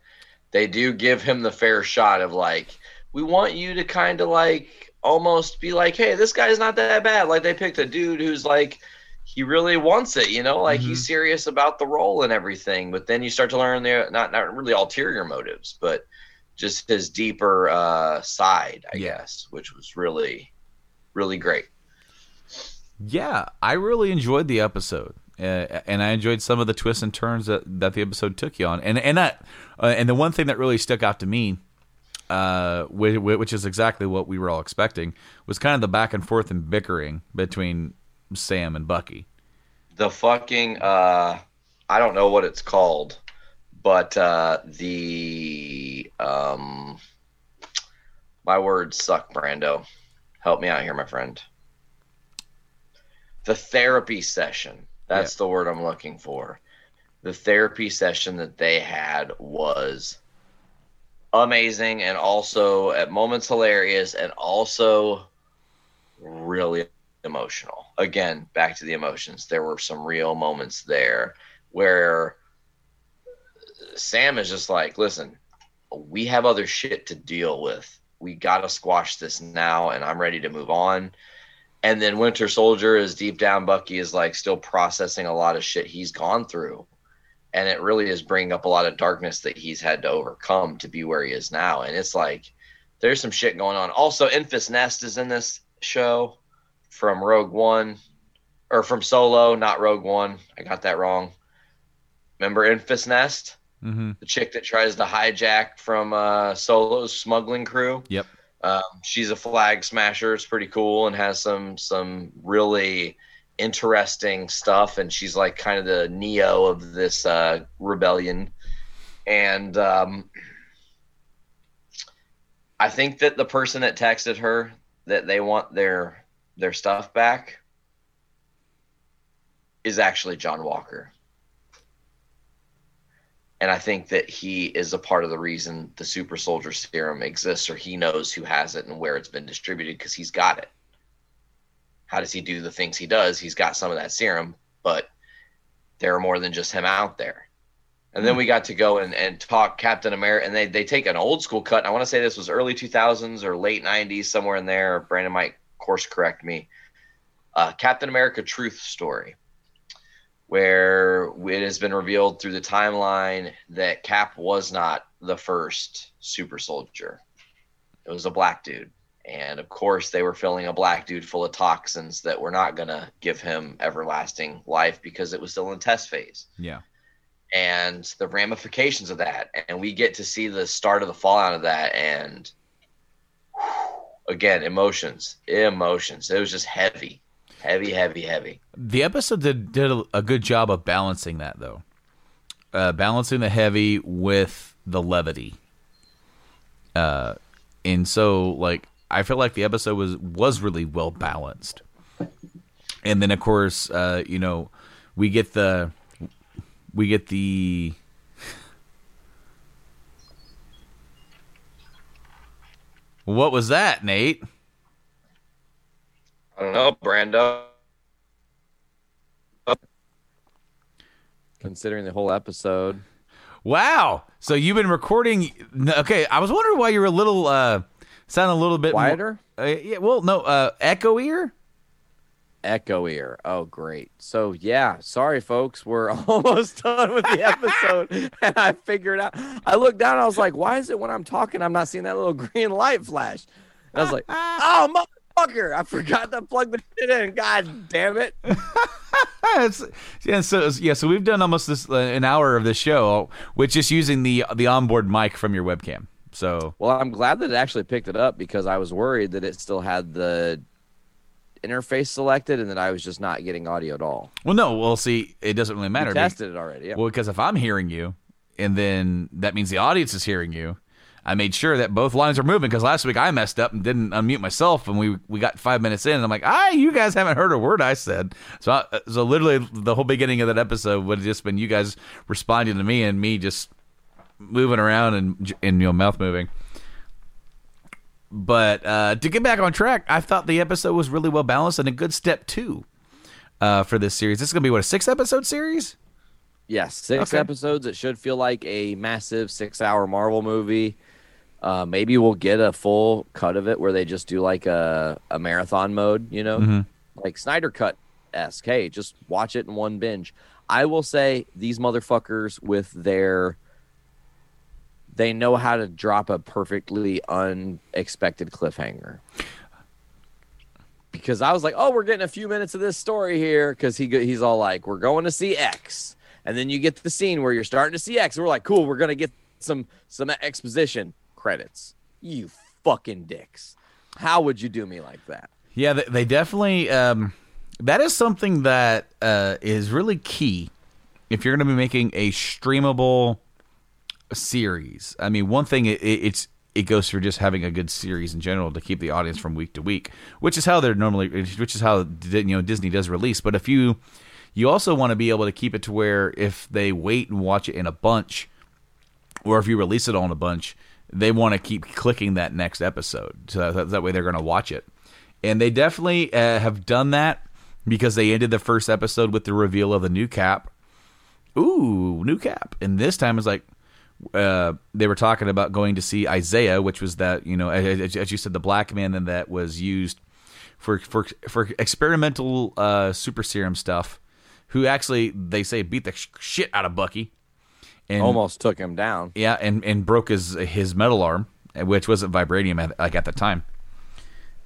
They do give him the fair shot of like, we want you to kind of like almost be like, hey, this guy's not that bad. Like they picked a dude who's like, he really wants it, you know, like he's serious about the role and everything. But then you start to learn their not not really ulterior motives, but just his deeper uh, side, I Yeah. guess, which was really, really great. Yeah, I really enjoyed the episode, uh, and I enjoyed some of the twists and turns that, that the episode took you on. And and that, uh, and the one thing that really stuck out to me, uh, which, which is exactly what we were all expecting, was kind of the back and forth and bickering between Sam and Bucky. the fucking uh I don't know what it's called, but uh the um my words suck, Brando. Help me out here, my friend. The therapy session. That's the word I'm looking for. The therapy session that they had was amazing and also at moments hilarious and also really emotional. Again, back to the emotions. There were some real moments there where Sam is just like, listen, we have other shit to deal with. We got to squash this now, and I'm ready to move on. And then Winter Soldier is deep down, Bucky is like still processing a lot of shit he's gone through. And it really is bringing up a lot of darkness that he's had to overcome to be where he is now. And it's like, there's some shit going on. Also, Enfys Nest is in this show from Rogue One, or from Solo, not Rogue One. I got that wrong. Remember Enfys Nest, Mm-hmm. the chick that tries to hijack from uh, Solo's smuggling crew. Yep. Um, she's a flag smasher. It's pretty cool and has some some really interesting stuff. And she's like kind of the Neo of this uh, rebellion. And um, I think that the person that texted her that they want their their stuff back is actually John Walker. And I think that he is a part of the reason the super soldier serum exists, or he knows who has it and where it's been distributed because he's got it. How does he do the things he does? He's got some of that serum, but there are more than just him out there. And then we got to go and, and talk Captain America, and they, they take an old school cut. I want to say this was early 2000s or late 90s, somewhere in there. Brandon might course correct me. Uh, Captain America Truth Story where it has been revealed through the timeline that Cap was not the first super soldier. It was a black dude. And of course, they were filling a black dude full of toxins that were not going to give him everlasting life because it was still in test phase. Yeah. and the ramifications of that. And we get to see the start of the fallout of that. And again, emotions, emotions. It was just heavy, heavy, heavy, heavy. The episode did, did a, a good job of balancing that, though. Uh, balancing the heavy with the levity. Uh, and so, like, I feel like the episode was was really well balanced. And then, of course, uh, you know, we get the we get the what was that, Nate? I don't know, Brando. Considering the whole episode. Wow. So you've been recording. Okay, I was wondering why you were a little uh, sound a little bit more- Quieter? uh, yeah. Well, no, uh, echoier. Echo ear. Oh, great. So, yeah, sorry, folks. We're almost done with the episode. and I figured out, I looked down I was like, why is it when I'm talking, I'm not seeing that little green light flash? And I was like, oh, motherfucker. I forgot to plug the shit in. God damn it. Yeah, so yeah, so we've done almost this uh, an hour of the show with just using the the onboard mic from your webcam. So Well, I'm glad that it actually picked it up because I was worried that it still had the interface selected and that I was just not getting audio at all. well, no, well, see, it doesn't really matter. be- tested it already. Yeah. Well, because if I'm hearing you, and then that means the audience is hearing you. I made sure that both lines are moving because last week I messed up and didn't unmute myself, and we we got five minutes in, and I'm like, ah, you guys haven't heard a word I said. So I, so literally the whole beginning of that episode would have just been you guys responding to me and me just moving around and and you know mouth moving. But uh, to get back on track, I thought the episode was really well balanced and a good step two uh, for this series. This is gonna be what a six episode series. Yes, six Okay. episodes. It should feel like a massive six-hour Marvel movie. Uh, maybe we'll get a full cut of it where they just do like a, a marathon mode, you know, Mm-hmm. like Snyder Cut esque. Hey, just watch it in one binge. I will say these motherfuckers with their they know how to drop a perfectly unexpected cliffhanger. Because I was like, oh, we're getting a few minutes of this story here. Because he he's all like, we're going to see X, and then you get the scene where you're starting to see X. And we're like, cool, we're gonna get some some exposition credits. You fucking dicks! How would you do me like that? Yeah, they, they definitely. Um, that is something that uh, is really key if you're going to be making a streamable series. I mean, one thing it, it, it's it goes through just having a good series in general to keep the audience from week to week, which is how they're normally, which is how you know Disney does release. But if you you also want to be able to keep it to where if they wait and watch it in a bunch, or if you release it all in a bunch, they want to keep clicking that next episode. So that, that way they're going to watch it. And they definitely uh, have done that because they ended the first episode with the reveal of the new cap. Ooh, new cap. And this time it's like uh, they were talking about going to see Isaiah, which was that, you know, as, as you said, the black man and that was used for for for experimental uh, super serum stuff. Who actually they say beat the sh- shit out of Bucky. And Almost took him down. yeah, and, and broke his his metal arm, which wasn't vibranium at, like at the time.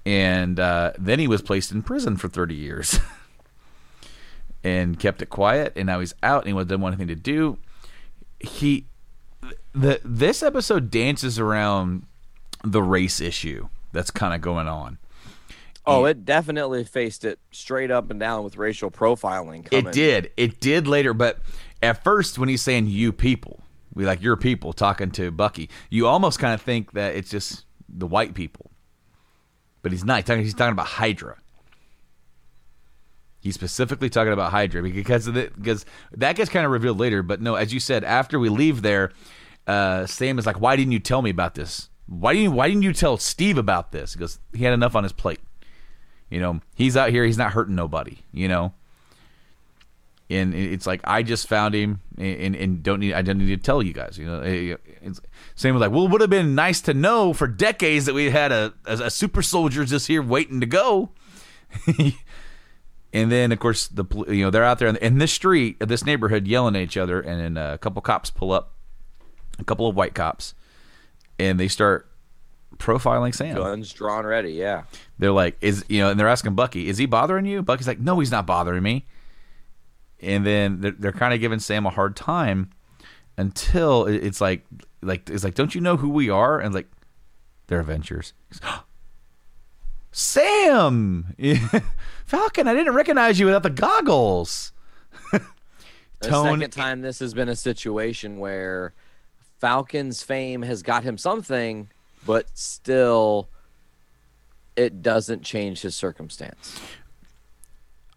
And uh, then he was placed in prison for thirty years, and kept it quiet. And now he's out, and he doesn't want anything to do. He, the this episode dances around the race issue that's kind of going on. Oh, it definitely faced it straight up and down with racial profiling. Coming. It did. It did later, but at first when he's saying you people, we like your people talking to Bucky, you almost kind of think that it's just the white people. But he's not. He's talking, he's talking about Hydra. He's specifically talking about Hydra because the, because that gets kind of revealed later. But no, as you said, after we leave there, uh, Sam is like, "Why didn't you tell me about this? Why didn't you, Why didn't you tell Steve about this?" Because he had enough on his plate. You know, he's out here. He's not hurting nobody. You know, and it's like I just found him, and, and don't need I don't need to tell you guys. You know, it's, same with like, well, it would have been nice to know for decades that we had a, a, a super soldier just here waiting to go. and then of course the you know they're out there in, in this street, this neighborhood, yelling at each other, and then uh, a couple cops pull up, a couple of white cops, and they start profiling Sam Guns drawn ready. Yeah. they're like, is you know, and they're asking Bucky, is he bothering you? Bucky's like, no, he's not bothering me. and then they're, they're kind of giving Sam a hard time until it's like like it's like don't you know who we are and like they're Avengers. Sam, Falcon, I didn't recognize you without the goggles. The Tone- second time this has been a situation where Falcon's fame has got him something, but still it doesn't change his circumstance.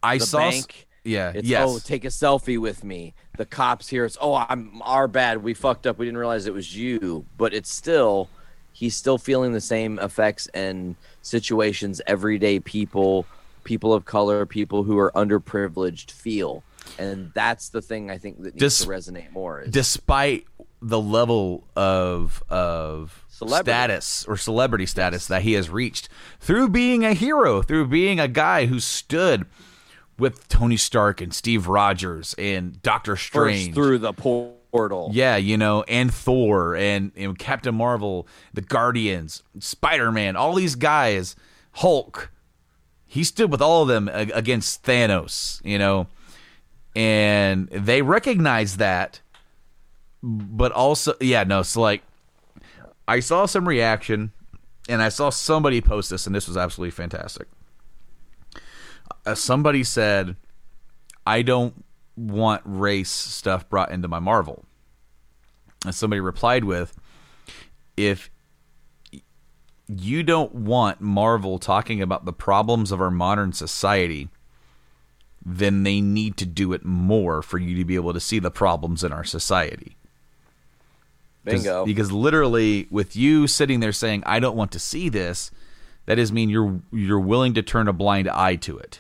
I The saw. bank, yeah. It's yes. oh, take a selfie with me. The cops here. It's oh, I'm our bad. We fucked up. We didn't realize it was you. But it's still, he's still feeling the same effects and situations everyday people, people of color, people who are underprivileged feel. And that's the thing I think that needs Dis- to resonate more. Is despite the level of of Celebrity. status or celebrity status that he has reached through being a hero, through being a guy who stood with Tony Stark and Steve Rogers and Doctor first Strange through the portal. Yeah, you know, and Thor and, and Captain Marvel, the Guardians, Spider Man, all these guys, Hulk. He stood with all of them against Thanos, you know, and they recognize that, but also, yeah, no, so like, I saw some reaction, and I saw somebody post this, and this was absolutely fantastic. Uh, somebody said, I don't want race stuff brought into my Marvel. And somebody replied with, if you don't want Marvel talking about the problems of our modern society, then they need to do it more for you to be able to see the problems in our society. Bingo. Because literally, with you sitting there saying, "I don't want to see this," that does mean you're you're willing to turn a blind eye to it,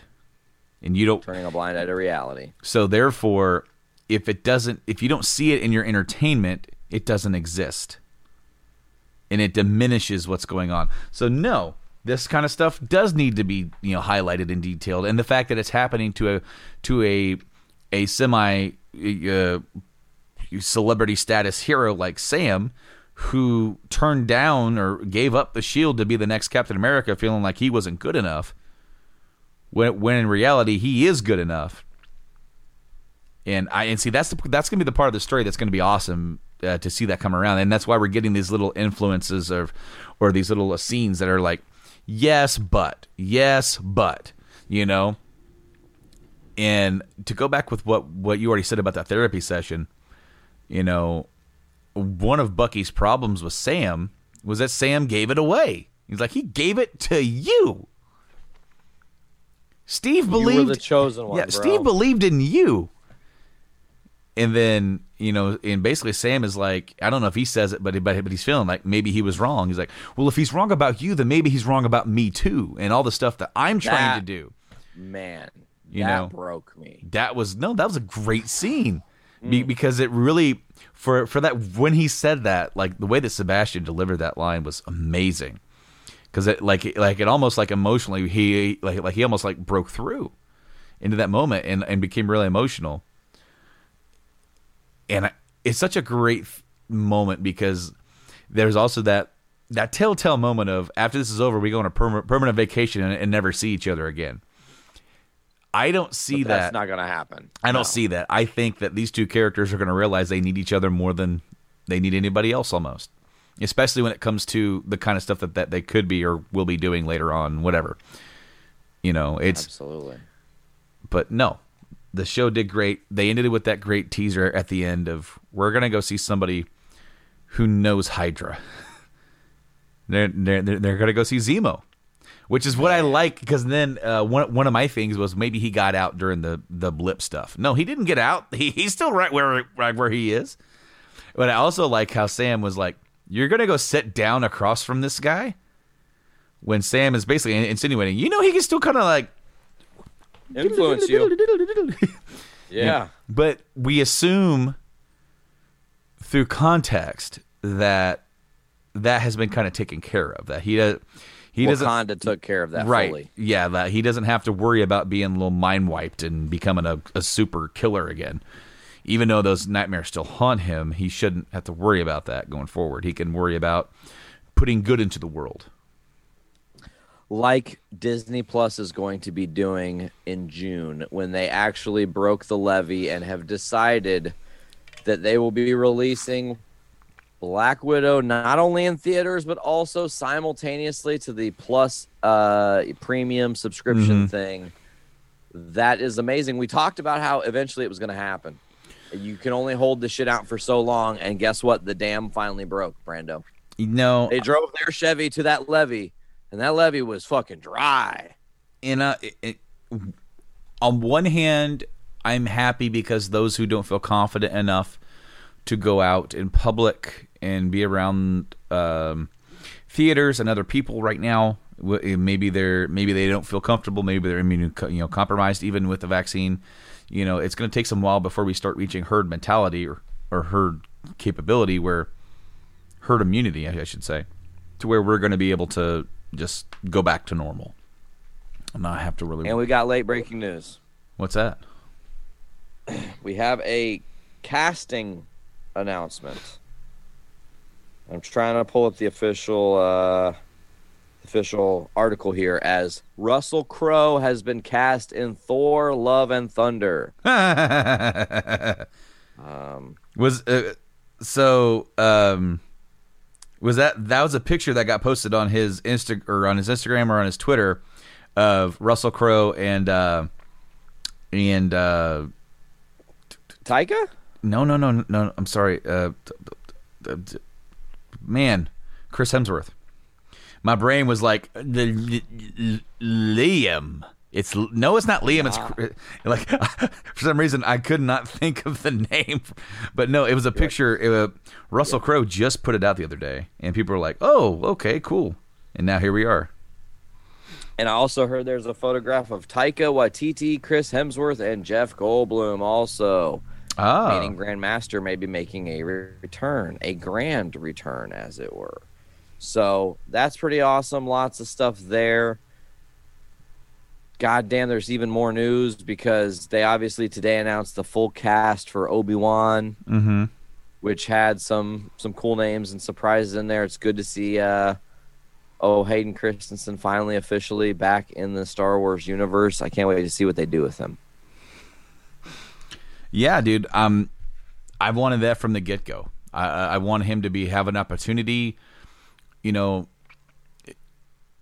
and you don't. Turning a blind eye to reality. So therefore, if it doesn't, if you don't see it in your entertainment, it doesn't exist, and it diminishes what's going on. So no, this kind of stuff does need to be you know highlighted and detailed, and the fact that it's happening to a to a a semi uh, celebrity status hero like Sam. Who turned down or gave up the shield to be the next Captain America, feeling like he wasn't good enough, when when in reality he is good enough. And I and see that's the, that's gonna be the part of the story that's gonna be awesome uh, to see that come around, and that's why we're getting these little influences of or these little scenes that are like, yes, but yes, but you know. And to go back with what what you already said about that therapy session, you know, one of Bucky's problems with Sam was that Sam gave it away. He's like he gave it to you. Steve You believed were the chosen one. yeah, bro. Steve believed in you. And then, you know, and basically Sam is like, I don't know if he says it, but but, but he's feeling like maybe he was wrong. He's like, well, if he's wrong about you, then maybe he's wrong about me too, and all the stuff that I'm trying to do. Man, You that know. broke me. That was no, that was a great scene Be, Mm. because it really for for that when he said that, like the way that Sebastian delivered that line was amazing. Because it like like it almost like emotionally he like like he almost like broke through into that moment and and became really emotional. And I- it's such a great moment because there's also that that telltale moment of after this is over, we go on a perma- permanent vacation and, and never see each other again. I don't see But that. that's not gonna happen. I don't No. see that. I think that these two characters are going to realize they need each other more than they need anybody else almost. Especially when it comes to the kind of stuff that, that they could be or will be doing later on, whatever. You know, it's Absolutely. but no. The show did great. They ended it with that great teaser at the end of we're going to go see somebody who knows Hydra. They're they're they're, to go see Zemo, which is what I like because then uh, one one of my things was maybe he got out during the the blip stuff. No, he didn't get out. He, he's still right where right where he is. But I also like how Sam was like, "You're going to go sit down across from this guy." When Sam is basically insinuating, you know, he can still kind of like Influence you. Yeah. But we assume through context that that has been kind of taken care of. That he does, he doesn't Wakanda took care of that right. fully. Yeah, that he doesn't have to worry about being a little mind wiped and becoming a, a super killer again. Even though those nightmares still haunt him, he shouldn't have to worry about that going forward. He can worry about putting good into the world. Like Disney Plus is going to be doing in June when they actually broke the levee and have decided that they will be releasing Black Widow not only in theaters but also simultaneously to the Plus uh, premium subscription thing. That is amazing. We talked about how eventually it was going to happen. You can only hold the shit out for so long, and guess what? The dam finally broke, Brando. You know, They drove their Chevy to that levee, and that levee was fucking dry. in a, it, it- on one hand, I'm happy because those who don't feel confident enough to go out in public and be around um, theaters and other people right now, maybe they're maybe they don't feel comfortable, maybe they're immune, you know, compromised even with the vaccine. You know, it's going to take some while before we start reaching herd mentality or, or herd capability, where herd immunity, I I should say, to where we're going to be able to just go back to normal and not have to really. And we got late breaking news. What's that? We have a casting announcement. I'm trying to pull up the official uh, official article here as Russell Crowe has been cast in Thor: Love and Thunder. was uh, so um was that that was a picture that got posted on his Insta or on his Instagram or on his Twitter of Russell Crowe and uh and uh Taika? no no no no no. I'm sorry uh man Chris Hemsworth my brain was like the Liam it's no it's not Liam it's like for some reason I could not think of the name but no it was a picture uh, Russell Crowe just put it out the other day and people were like oh okay cool and now here we are And I also heard there's a photograph of Taika Waititi, Chris Hemsworth, and Jeff Goldblum also. oh Meaning Grandmaster may be making a re- return, a grand return, as it were. So that's pretty awesome. Lots of stuff there. God damn, there's even more news because they obviously today announced the full cast for Obi Wan, mm-hmm. which had some some cool names and surprises in there. It's good to see uh oh Hayden Christensen finally officially back in the Star Wars universe. I can't wait to see what they do with him. Yeah, dude. Um, I wanted that from the get go. I, I I want him to be have an opportunity. You know,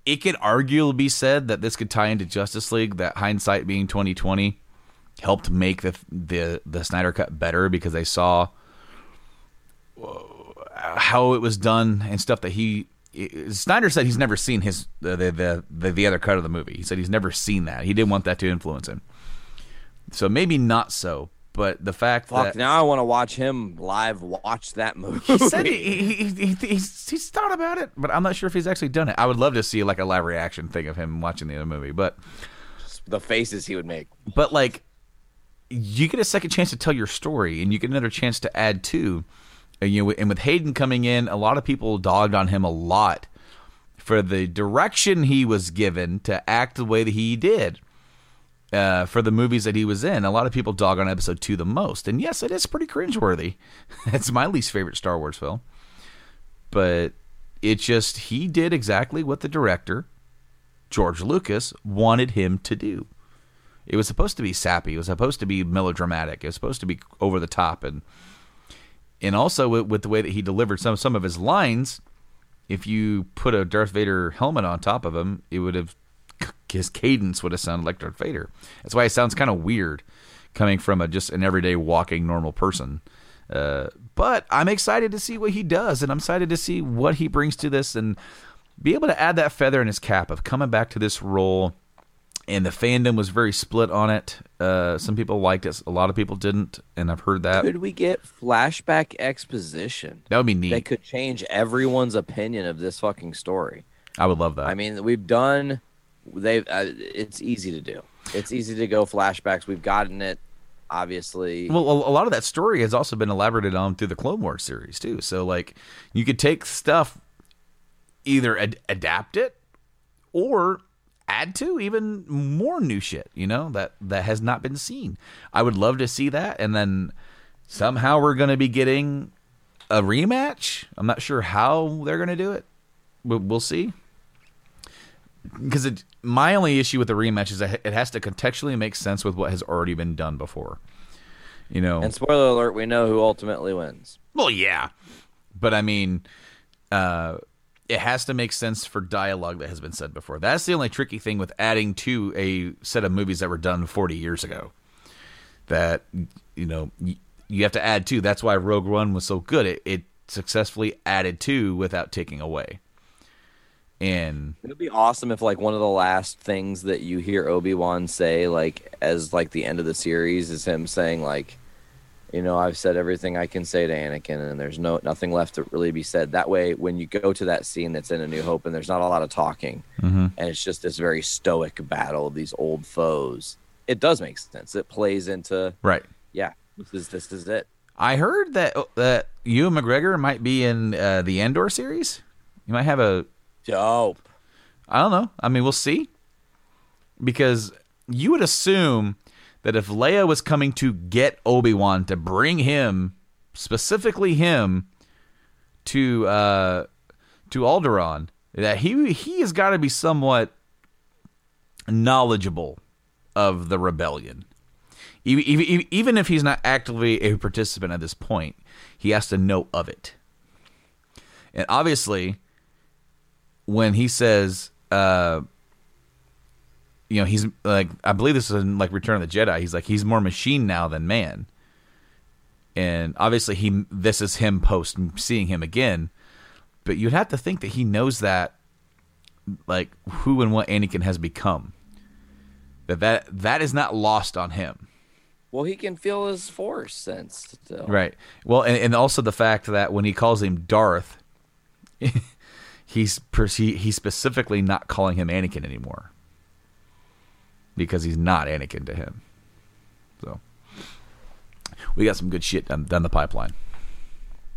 it could arguably be said that this could tie into Justice League. That hindsight being twenty twenty helped make the the the Snyder cut better because they saw uh, how it was done and stuff that he. Snyder said he's never seen his the, the the the other cut of the movie. He said he's never seen that. He didn't want that to influence him. So maybe not so, but the fact Fuck, that now I want to watch him live watch that movie. he said he, he, he, he's, he's thought about it, but I'm not sure if he's actually done it. I would love to see like a live reaction thing of him watching the other movie, but the faces he would make. but like you get a second chance to tell your story, and you get another chance to add to. And, you know, and with Hayden coming in, a lot of people dogged on him a lot for the direction he was given to act the way that he did. Uh, for the movies that he was in, a lot of people dog on episode two the most, and yes, it is pretty cringeworthy. it's my least favorite Star Wars film, but it just he did exactly what the director George Lucas wanted him to do. It was supposed to be sappy. It was supposed to be melodramatic. It was supposed to be over the top, and and also with, with the way that he delivered some some of his lines. If you put a Darth Vader helmet on top of him, it would have his cadence would have sounded like Darth Vader. That's why it sounds kind of weird coming from a just an everyday walking normal person. Uh, but I'm excited to see what he does, and I'm excited to see what he brings to this, and be able to add that feather in his cap of coming back to this role. And the fandom was very split on it. Uh, some people liked it, a lot of people didn't, and I've heard that. Could we get flashback exposition? That would be neat. That could change everyone's opinion of this fucking story. I would love that. I mean, we've done. They. Uh, it's easy to do. It's easy to go flashbacks. We've gotten it. Obviously, Well, a lot of that story has also been elaborated on through the Clone Wars series too. So, like, you could take stuff, either ad- adapt it, or add to even more new shit. You know that that has not been seen. I would love to see that, and then somehow we're going to be getting a rematch. I'm not sure how they're going to do it. But we'll see. Because it, my only issue with the rematch is that it has to contextually make sense with what has already been done before. You know, And spoiler alert, we know who ultimately wins. well, yeah, but I mean, uh, it has to make sense for dialogue that has been said before. That's the only tricky thing with adding to a set of movies that were done 40 years ago. That you know you have to add to. That's why Rogue One was so good. It, it successfully added to without taking away. And It'd be awesome if like one of the last things that you hear Obi Wan say, like as like the end of the series, is him saying like, you know, I've said everything I can say to Anakin, and there's no nothing left to really be said. That way, when you go to that scene that's in A New Hope, and there's not a lot of talking, and it's just this very stoic battle of these old foes, it does make sense. It plays into right. yeah, this is this is it. I heard that that Ewan McGregor might be in uh, the Andor series. You might have a Dope. I don't know. I mean, we'll see. Because you would assume that if Leia was coming to get Obi Wan to bring him, specifically him, to uh, to Alderaan, that he he has got to be somewhat knowledgeable of the rebellion. Even, even, even if he's not actively a participant at this point, he has to know of it. And obviously, when he says, uh, you know, he's like, I believe this is in like Return of the Jedi. He's like, he's more machine now than man. And obviously, he this is him post seeing him again. But you'd have to think that he knows that, like who and what Anakin has become. That that that is not lost on him. Well, he can feel his force sense. Still. Right. Well, and, and also the fact that when he calls him Darth, he's he, he's specifically not calling him Anakin anymore because he's not Anakin to him. So we got some good shit down, down the pipeline.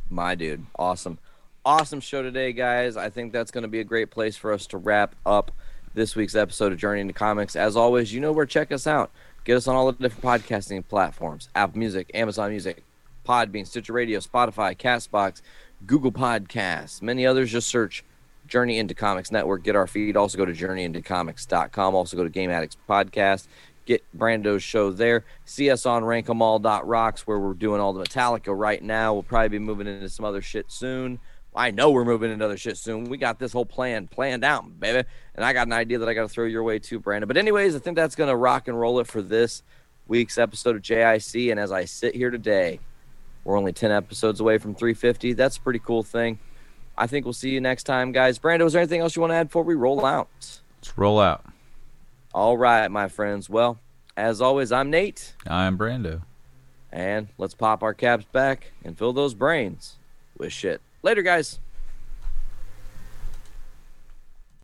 My dude, awesome, awesome show today, guys. I think that's going to be a great place for us to wrap up this week's episode of Journey into Comics. As always, you know where check us out. Get us on all the different podcasting platforms: Apple Music, Amazon Music, Podbean, Stitcher Radio, Spotify, Castbox, Google Podcasts, many others. Just search Journey into Comics Network. Get our feed. Also go to journeyintocomics.com. Also go to Game Addicts Podcast. Get Brando's show there. See us on rankamall.rocks where we're doing all the Metallica right now. We'll probably be moving into some other shit soon. I know we're moving into other shit soon. We got this whole plan planned out, baby. And I got an idea that I got to throw your way too, Brandon. But anyways, I think that's going to rock and roll it for this week's episode of JIC. And as I sit here today, we're only 10 episodes away from 350. That's a pretty cool thing. I think we'll see you next time, guys. Brando, is there anything else you want to add before we roll out? Let's roll out. All right, my friends. Well, as always, I'm Nate, I'm Brando. and let's pop our caps back and fill those brains with shit. Later, guys.